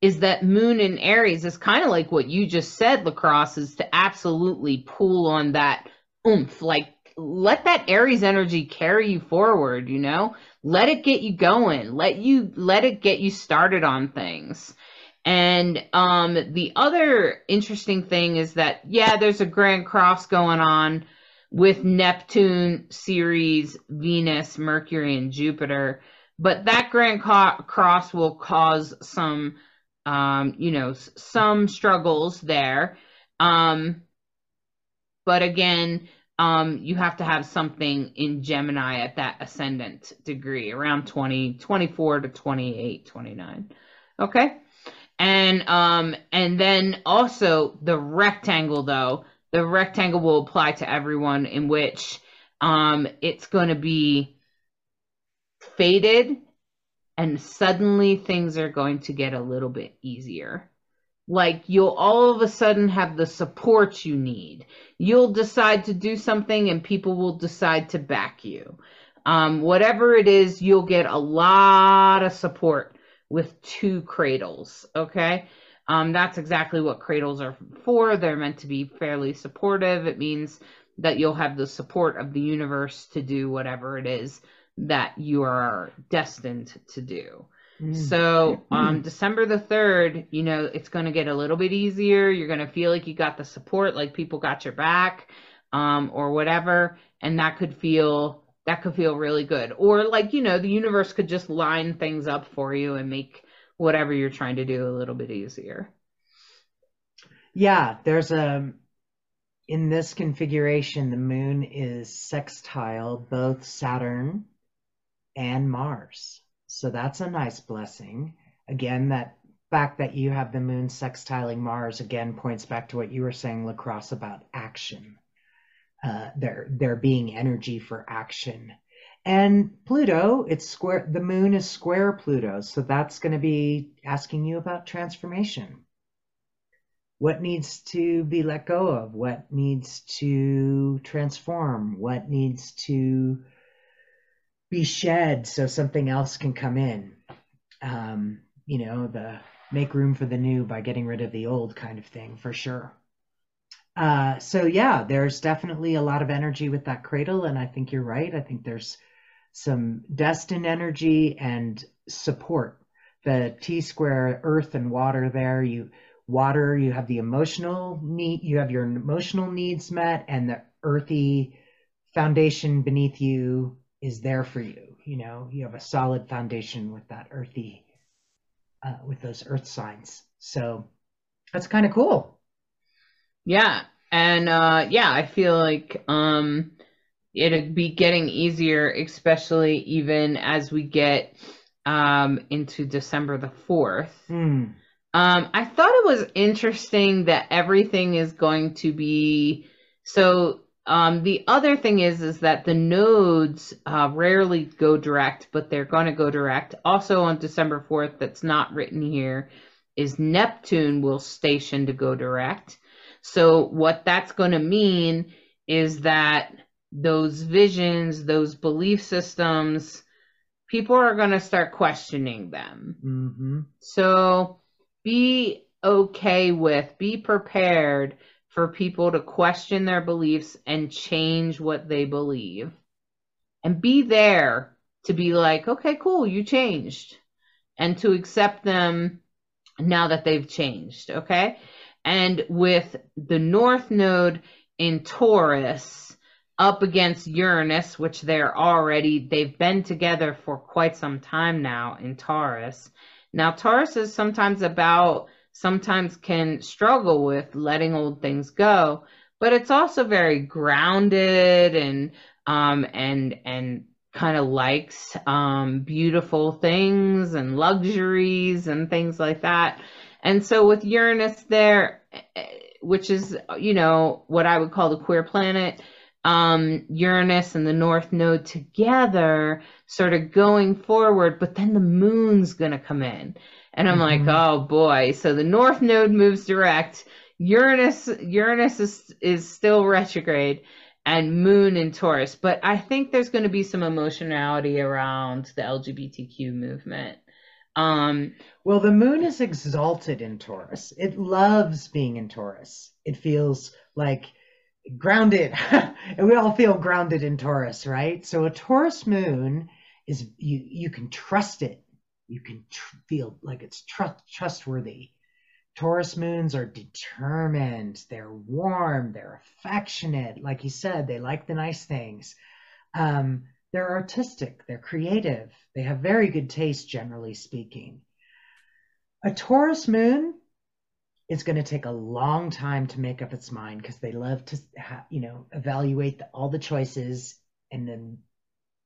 is that moon in Aries is kind of like what you just said, lacrosse, is to absolutely pull on that oomph. Like let that Aries energy carry you forward, you know? Let it get you going. Let you let it get you started on things. And um the other interesting thing is that yeah, there's a grand cross going on with Neptune, Ceres, Venus, Mercury and Jupiter, but that grand cross will cause some um, you know, some struggles there. Um, but again, um, you have to have something in Gemini at that ascendant degree, around 20, 24 to 28, 29. Okay. And um, and then also the rectangle though, the rectangle will apply to everyone in which um, it's going to be faded and suddenly things are going to get a little bit easier. Like you'll all of a sudden have the support you need. You'll decide to do something and people will decide to back you. Um, whatever it is, you'll get a lot of support with two cradles. Okay. Um, that's exactly what cradles are for. They're meant to be fairly supportive. It means that you'll have the support of the universe to do whatever it is that you are destined to do. Mm. So on December the 3rd, you know, it's going to get a little bit easier. You're going to feel like you got the support, like people got your back um, or whatever. And that could feel that could feel really good. Or like, you know, the universe could just line things up for you and make whatever you're trying to do a little bit easier. Yeah, there's a in this configuration the moon is sextile both Saturn and Mars. So that's a nice blessing. Again, that fact that you have the moon sextiling Mars again points back to what you were saying, Lacrosse, about action. Uh, there, there being energy for action. And Pluto, it's square, the moon is square Pluto. So that's going to be asking you about transformation. What needs to be let go of? What needs to transform? What needs to be shed so something else can come in. Um, you know, the make room for the new by getting rid of the old kind of thing for sure. Uh, so yeah, there's definitely a lot of energy with that cradle, and I think you're right. I think there's some destined energy and support. The T square, earth and water there. You water, you have the emotional need, you have your emotional needs met, and the earthy foundation beneath you is there for you. You know, you have a solid foundation with that earthy, uh, with those earth signs. So that's kind of cool. Yeah. And uh, yeah, I feel like um, it'd be getting easier, especially even as we get um, into December the 4th. Mm. Um, I thought it was interesting that everything is going to be so um, the other thing is is that the nodes uh, rarely go direct, but they're going to go direct. Also on December 4th, that's not written here, is Neptune will station to go direct. So what that's going to mean is that those visions, those belief systems, people are going to start questioning them. Mm-hmm. So be okay with, be prepared for people to question their beliefs and change what they believe. And be there to be like, okay, cool, you changed. And to accept them now that they've changed. Okay. And with the North Node in Taurus up against Uranus, which they're already, they've been together for quite some time now in Taurus. Now, Taurus is sometimes about sometimes can struggle with letting old things go, but it's also very grounded and um, and and kind of likes um, beautiful things and luxuries and things like that. And so with Uranus there, which is you know what I would call the queer planet, um, Uranus and the North Node together, sort of going forward, but then the moon's going to come in. And I'm mm-hmm. like, oh boy. So the North Node moves direct. Uranus Uranus is is still retrograde and Moon in Taurus. But I think there's going to be some emotionality around the LGBTQ movement. Um, well, the moon is exalted in Taurus. It loves being in Taurus. It feels like grounded. and we all feel grounded in Taurus, right? So a Taurus moon is you you can trust it you can tr- feel like it's tr- trustworthy. Taurus moons are determined, they're warm, they're affectionate. Like you said, they like the nice things. Um, they're artistic, they're creative, they have very good taste, generally speaking. A Taurus moon is going to take a long time to make up its mind because they love to, ha- you know, evaluate the, all the choices and then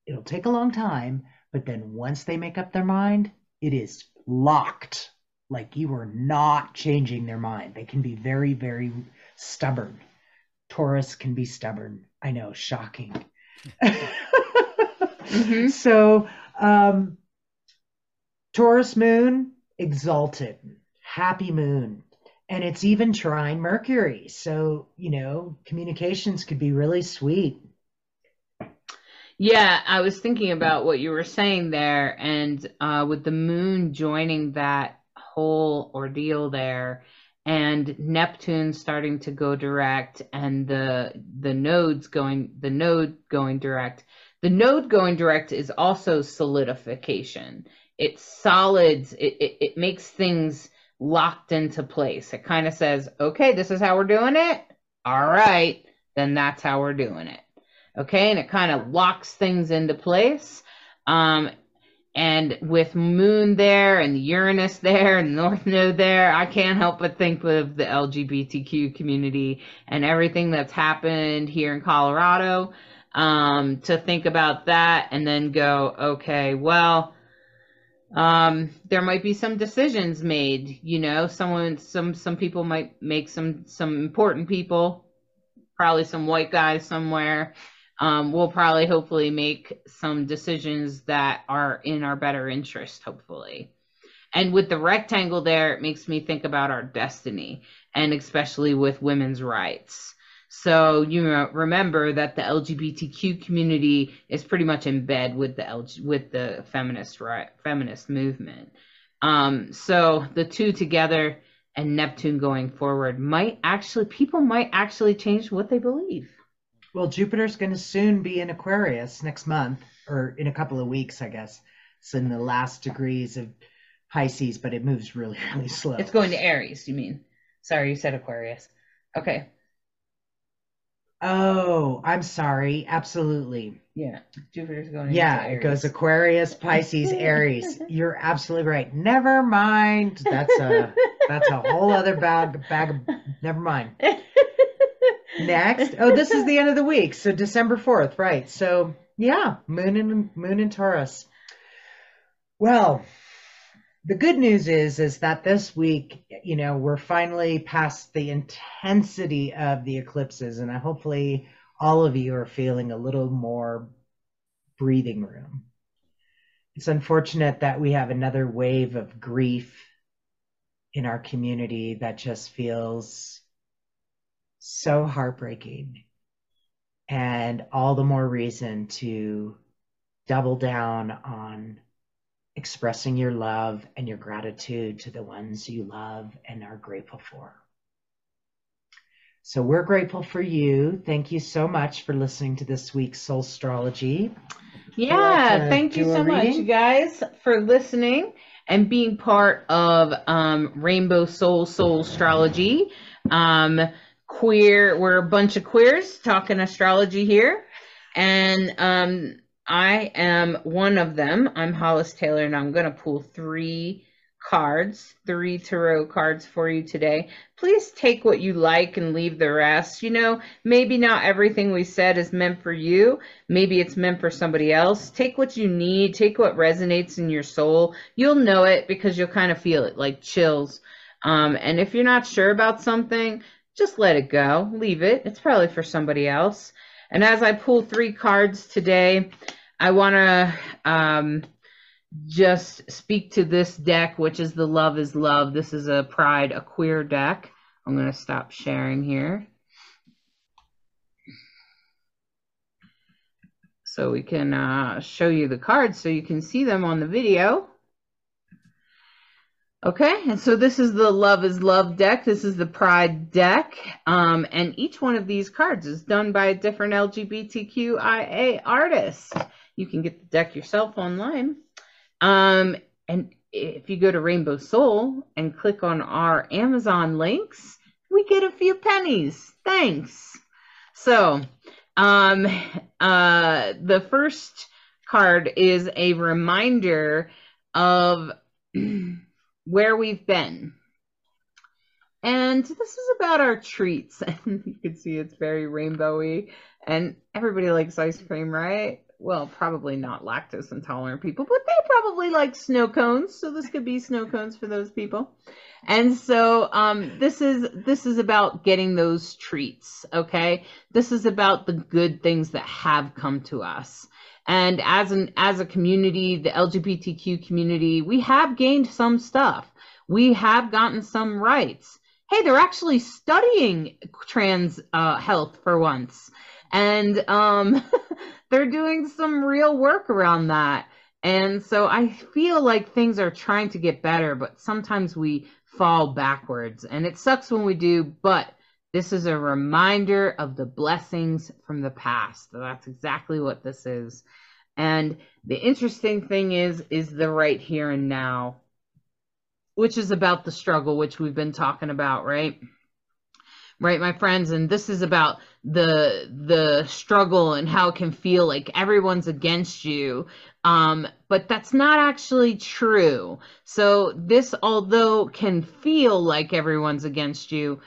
it'll take a long time but then once they make up their mind, it is locked. Like you are not changing their mind. They can be very, very stubborn. Taurus can be stubborn. I know, shocking. Mm-hmm. So, um, Taurus moon, exalted, happy moon. And it's even trine Mercury. So, you know, communications could be really sweet. Yeah, I was thinking about what you were saying there, and uh, with the moon joining that whole ordeal there, and Neptune starting to go direct, and the the nodes going the node going direct. The node going direct is also solidification. It solids. It it, it makes things locked into place. It kind of says, okay, this is how we're doing it. All right, then that's how we're doing it. Okay, and it kind of locks things into place. Um, and with Moon there and Uranus there and North Node there, I can't help but think of the LGBTQ community and everything that's happened here in Colorado. Um, to think about that and then go, okay, well, um, there might be some decisions made. You know, someone, some, some people might make some, some important people, probably some white guys somewhere um, we'll probably hopefully make some decisions that are in our better interest, hopefully. And with the rectangle there, it makes me think about our destiny, and especially with women's rights. So you remember that the LGBTQ community is pretty much in bed with the LG, with the feminist right feminist movement. Um, so the two together and Neptune going forward might actually people might actually change what they believe. Well, Jupiter's going to soon be in Aquarius next month, or in a couple of weeks, I guess. It's in the last degrees of Pisces, but it moves really, really slow. It's going to Aries, you mean? Sorry, you said Aquarius. Okay. Oh, I'm sorry. Absolutely. Yeah, Jupiter's going. Yeah, it goes Aquarius, Pisces, Aries. You're absolutely right. Never mind. That's a that's a whole other bag bag. Of, never mind. Next. Oh, this is the end of the week. So December 4th, right. So yeah, moon and moon and Taurus. Well, the good news is is that this week, you know, we're finally past the intensity of the eclipses and I hopefully all of you are feeling a little more breathing room. It's unfortunate that we have another wave of grief in our community that just feels so heartbreaking. And all the more reason to double down on expressing your love and your gratitude to the ones you love and are grateful for. So we're grateful for you. Thank you so much for listening to this week's Soul Astrology. Yeah, thank you so much, you guys, for listening and being part of um, Rainbow Soul Soul Astrology. Um, queer we're a bunch of queers talking astrology here. And um i am one of them. I'm hollis taylor and i'm going to pull three cards three tarot cards for you today. Please take what you like and leave the rest. You know maybe not everything we said is meant for you. Maybe it's meant for somebody else. Take what you need. Take what resonates in your soul. You'll know it because you'll kind of feel it like chills. Um, and if you're not sure about something just let it go. Leave it. It's probably for somebody else. And as I pull three cards today, I want to um, just speak to this deck, which is the Love is Love. This is a Pride, a queer deck. I'm going to stop sharing here. So we can uh, show you the cards so you can see them on the video. Okay, and so this is the Love is Love deck. This is the Pride deck. Um, and each one of these cards is done by a different LGBTQIA artist. You can get the deck yourself online. Um, and if you go to Rainbow Soul and click on our Amazon links, we get a few pennies. Thanks. So, um, uh, the first card is a reminder of where we've been. And this is about our treats. And you can see it's very rainbowy. And everybody likes ice cream, right? well, probably not lactose intolerant people, but they probably like snow cones. So this could be snow cones for those people. And so um, this is this is about getting those treats. Okay, this is about the good things that have come to us. And as an as a community, the LGBTQ community, we have gained some stuff. We have gotten some rights. Hey, they're actually studying trans uh, health for once and um, they're doing some real work around that. And so I feel like things are trying to get better, but sometimes we fall backwards, and it sucks when we do. But this is a reminder of the blessings from the past. That's exactly what this is. And the interesting thing is, is the right here and now, which is about the struggle, which we've been talking about, right? right my friends and this is about the the struggle and how it can feel like everyone's against you um but that's not actually true so this although can feel like everyone's against you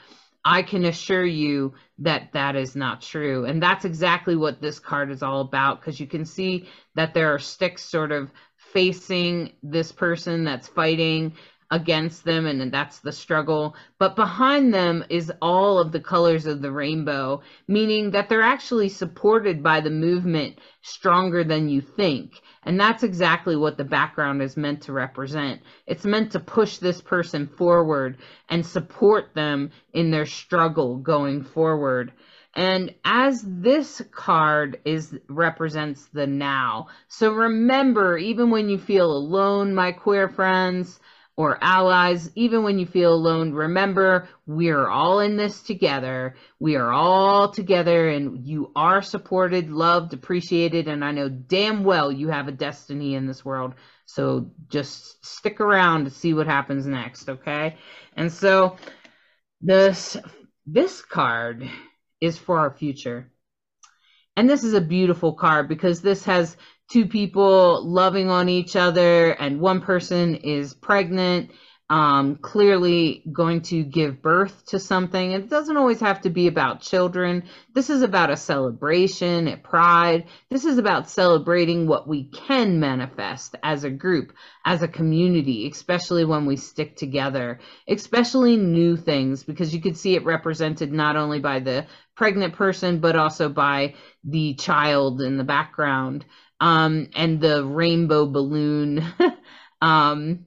i can assure you that that is not true. And that's exactly what this card is all about because you can see that there are sticks sort of facing this person that's fighting against them and that's the struggle. But behind them is all of the colors of the rainbow meaning that they're actually supported by the movement stronger than you think. And that's exactly what the background is meant to represent. It's meant to push this person forward and support them in their struggle going forward. And as this card is represents the now. So remember even when you feel alone my queer friends or allies, even when you feel alone, remember we are all in this together. We are all together and you are supported, loved, appreciated, and I know damn well you have a destiny in this world. So just stick around to see what happens next, okay? And so this this card is for our future. And this is a beautiful card because this has two people loving on each other and one person is pregnant um, clearly going to give birth to something. It doesn't always have to be about children. This is about a celebration at Pride. This is about celebrating what we can manifest as a group, as a community, especially when we stick together, especially new things, because you could see it represented not only by the pregnant person, but also by the child in the background um, and the rainbow balloon, um,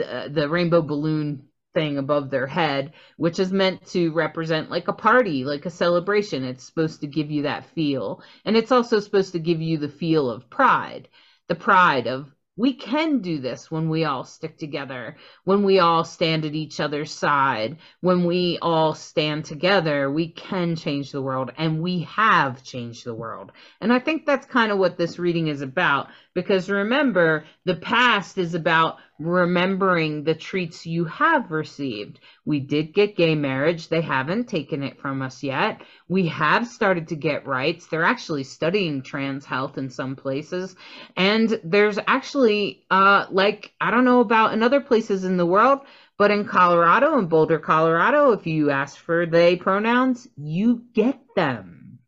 uh, the rainbow balloon thing above their head, which is meant to represent like a party, like a celebration. It's supposed to give you that feel. And it's also supposed to give you the feel of pride, the pride of we can do this when we all stick together, when we all stand at each other's side, when we all stand together, we can change the world and we have changed the world. And I think that's kind of what this reading is about because remember, the past is about remembering the treats you have received. We did get gay marriage. They haven't taken it from us yet. We have started to get rights. They're actually studying trans health in some places. And there's actually, uh, like, I don't know about in other places in the world, but in Colorado, in Boulder, Colorado, if you ask for they pronouns, you get them.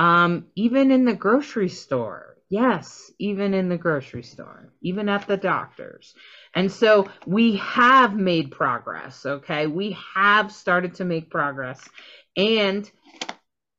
Um, even in the grocery store Yes, even in the grocery store, even at the doctor's. And so we have made progress, okay? We have started to make progress. And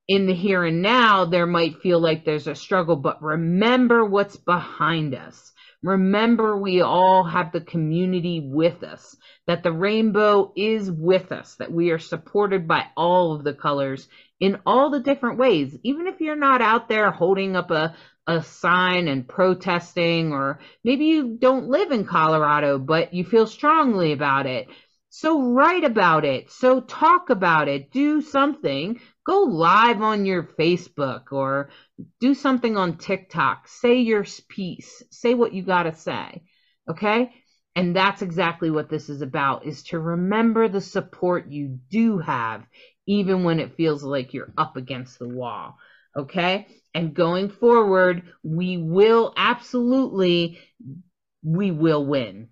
in the here and now, there might feel like there's a struggle, but remember what's behind us. Remember, we all have the community with us, that the rainbow is with us, that we are supported by all of the colors in all the different ways. Even if you're not out there holding up a, a sign and protesting, or maybe you don't live in Colorado, but you feel strongly about it. So write about it. So talk about it. Do something. Go live on your Facebook or do something on TikTok. Say your piece. Say what you got to say. Okay? And that's exactly what this is about is to remember the support you do have even when it feels like you're up against the wall. Okay? And going forward, we will absolutely, we will win.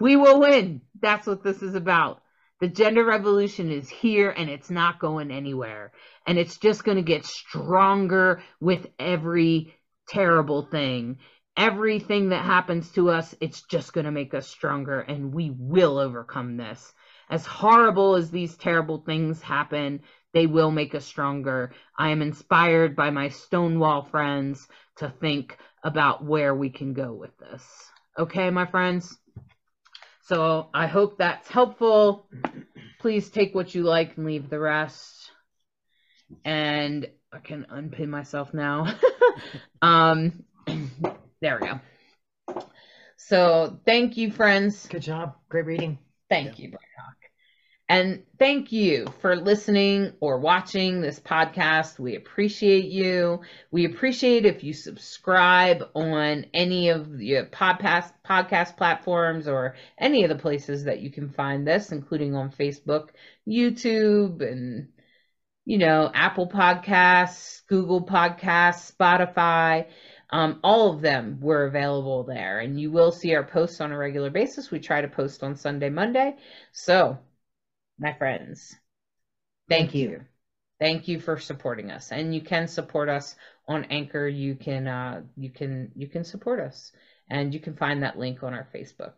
We will win. That's what this is about. The gender revolution is here and it's not going anywhere. And it's just going to get stronger with every terrible thing. Everything that happens to us, it's just going to make us stronger and we will overcome this. As horrible as these terrible things happen, they will make us stronger. I am inspired by my Stonewall friends to think about where we can go with this. Okay, my friends? So I hope that's helpful. Please take what you like and leave the rest. And I can unpin myself now. um, there we go. So thank you, friends. Good job. Great reading. Thank you, Bright Hawk. And thank you for listening or watching this podcast. We appreciate you. We appreciate if you subscribe on any of the podcast podcast platforms or any of the places that you can find this, including on Facebook, YouTube, and you know, Apple Podcasts, Google Podcasts, Spotify. Um, all of them were available there, and you will see our posts on a regular basis. We try to post on Sunday, Monday. So my friends. Thank, Thank you. you. Thank you for supporting us. And you can support us on Anchor. You can uh you can you can support us. And you can find that link on our Facebook.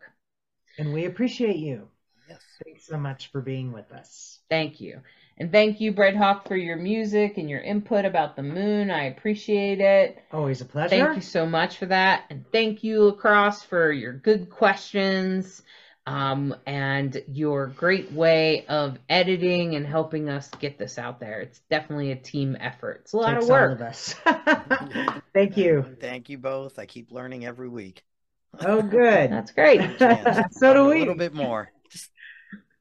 And we appreciate you. Yes. Thanks so much for being with us. Thank you. And thank you, Bright Hawk, for your music and your input about the moon. I appreciate it. Always a pleasure. Thank you so much for that. And thank you, Lacrosse, for your good questions um, and your great way of editing and helping us get this out there. It's definitely a team effort. It's a lot Takes of all work. of us. Thank you. Thank you both. I keep learning every week. Oh, good. That's great. So do we. a little bit more.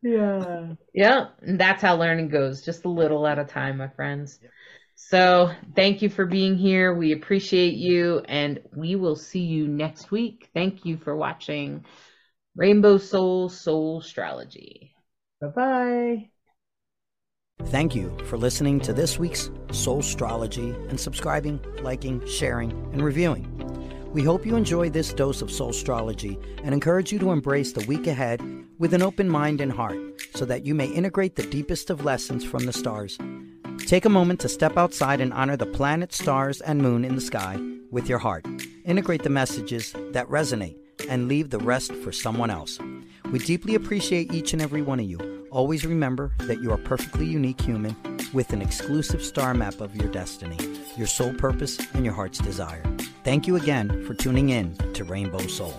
Yeah. yeah, and that's how learning goes, just a little at a time, my friends. Yep. So, thank you for being here. We appreciate you, and we will see you next week. Thank you for watching Rainbow Soul Soul Astrology. Bye bye. Thank you for listening to this week's Soul Astrology and subscribing, liking, sharing, and reviewing. We hope you enjoy this dose of Soul Astrology and encourage you to embrace the week ahead with an open mind and heart so that you may integrate the deepest of lessons from the stars. Take a moment to step outside and honor the planet, stars, and moon in the sky with your heart. Integrate the messages that resonate and leave the rest for someone else. We deeply appreciate each and every one of you. Always remember that you are a perfectly unique human with an exclusive star map of your destiny, your soul purpose, and your heart's desire. Thank you again for tuning in to Rainbow Soul.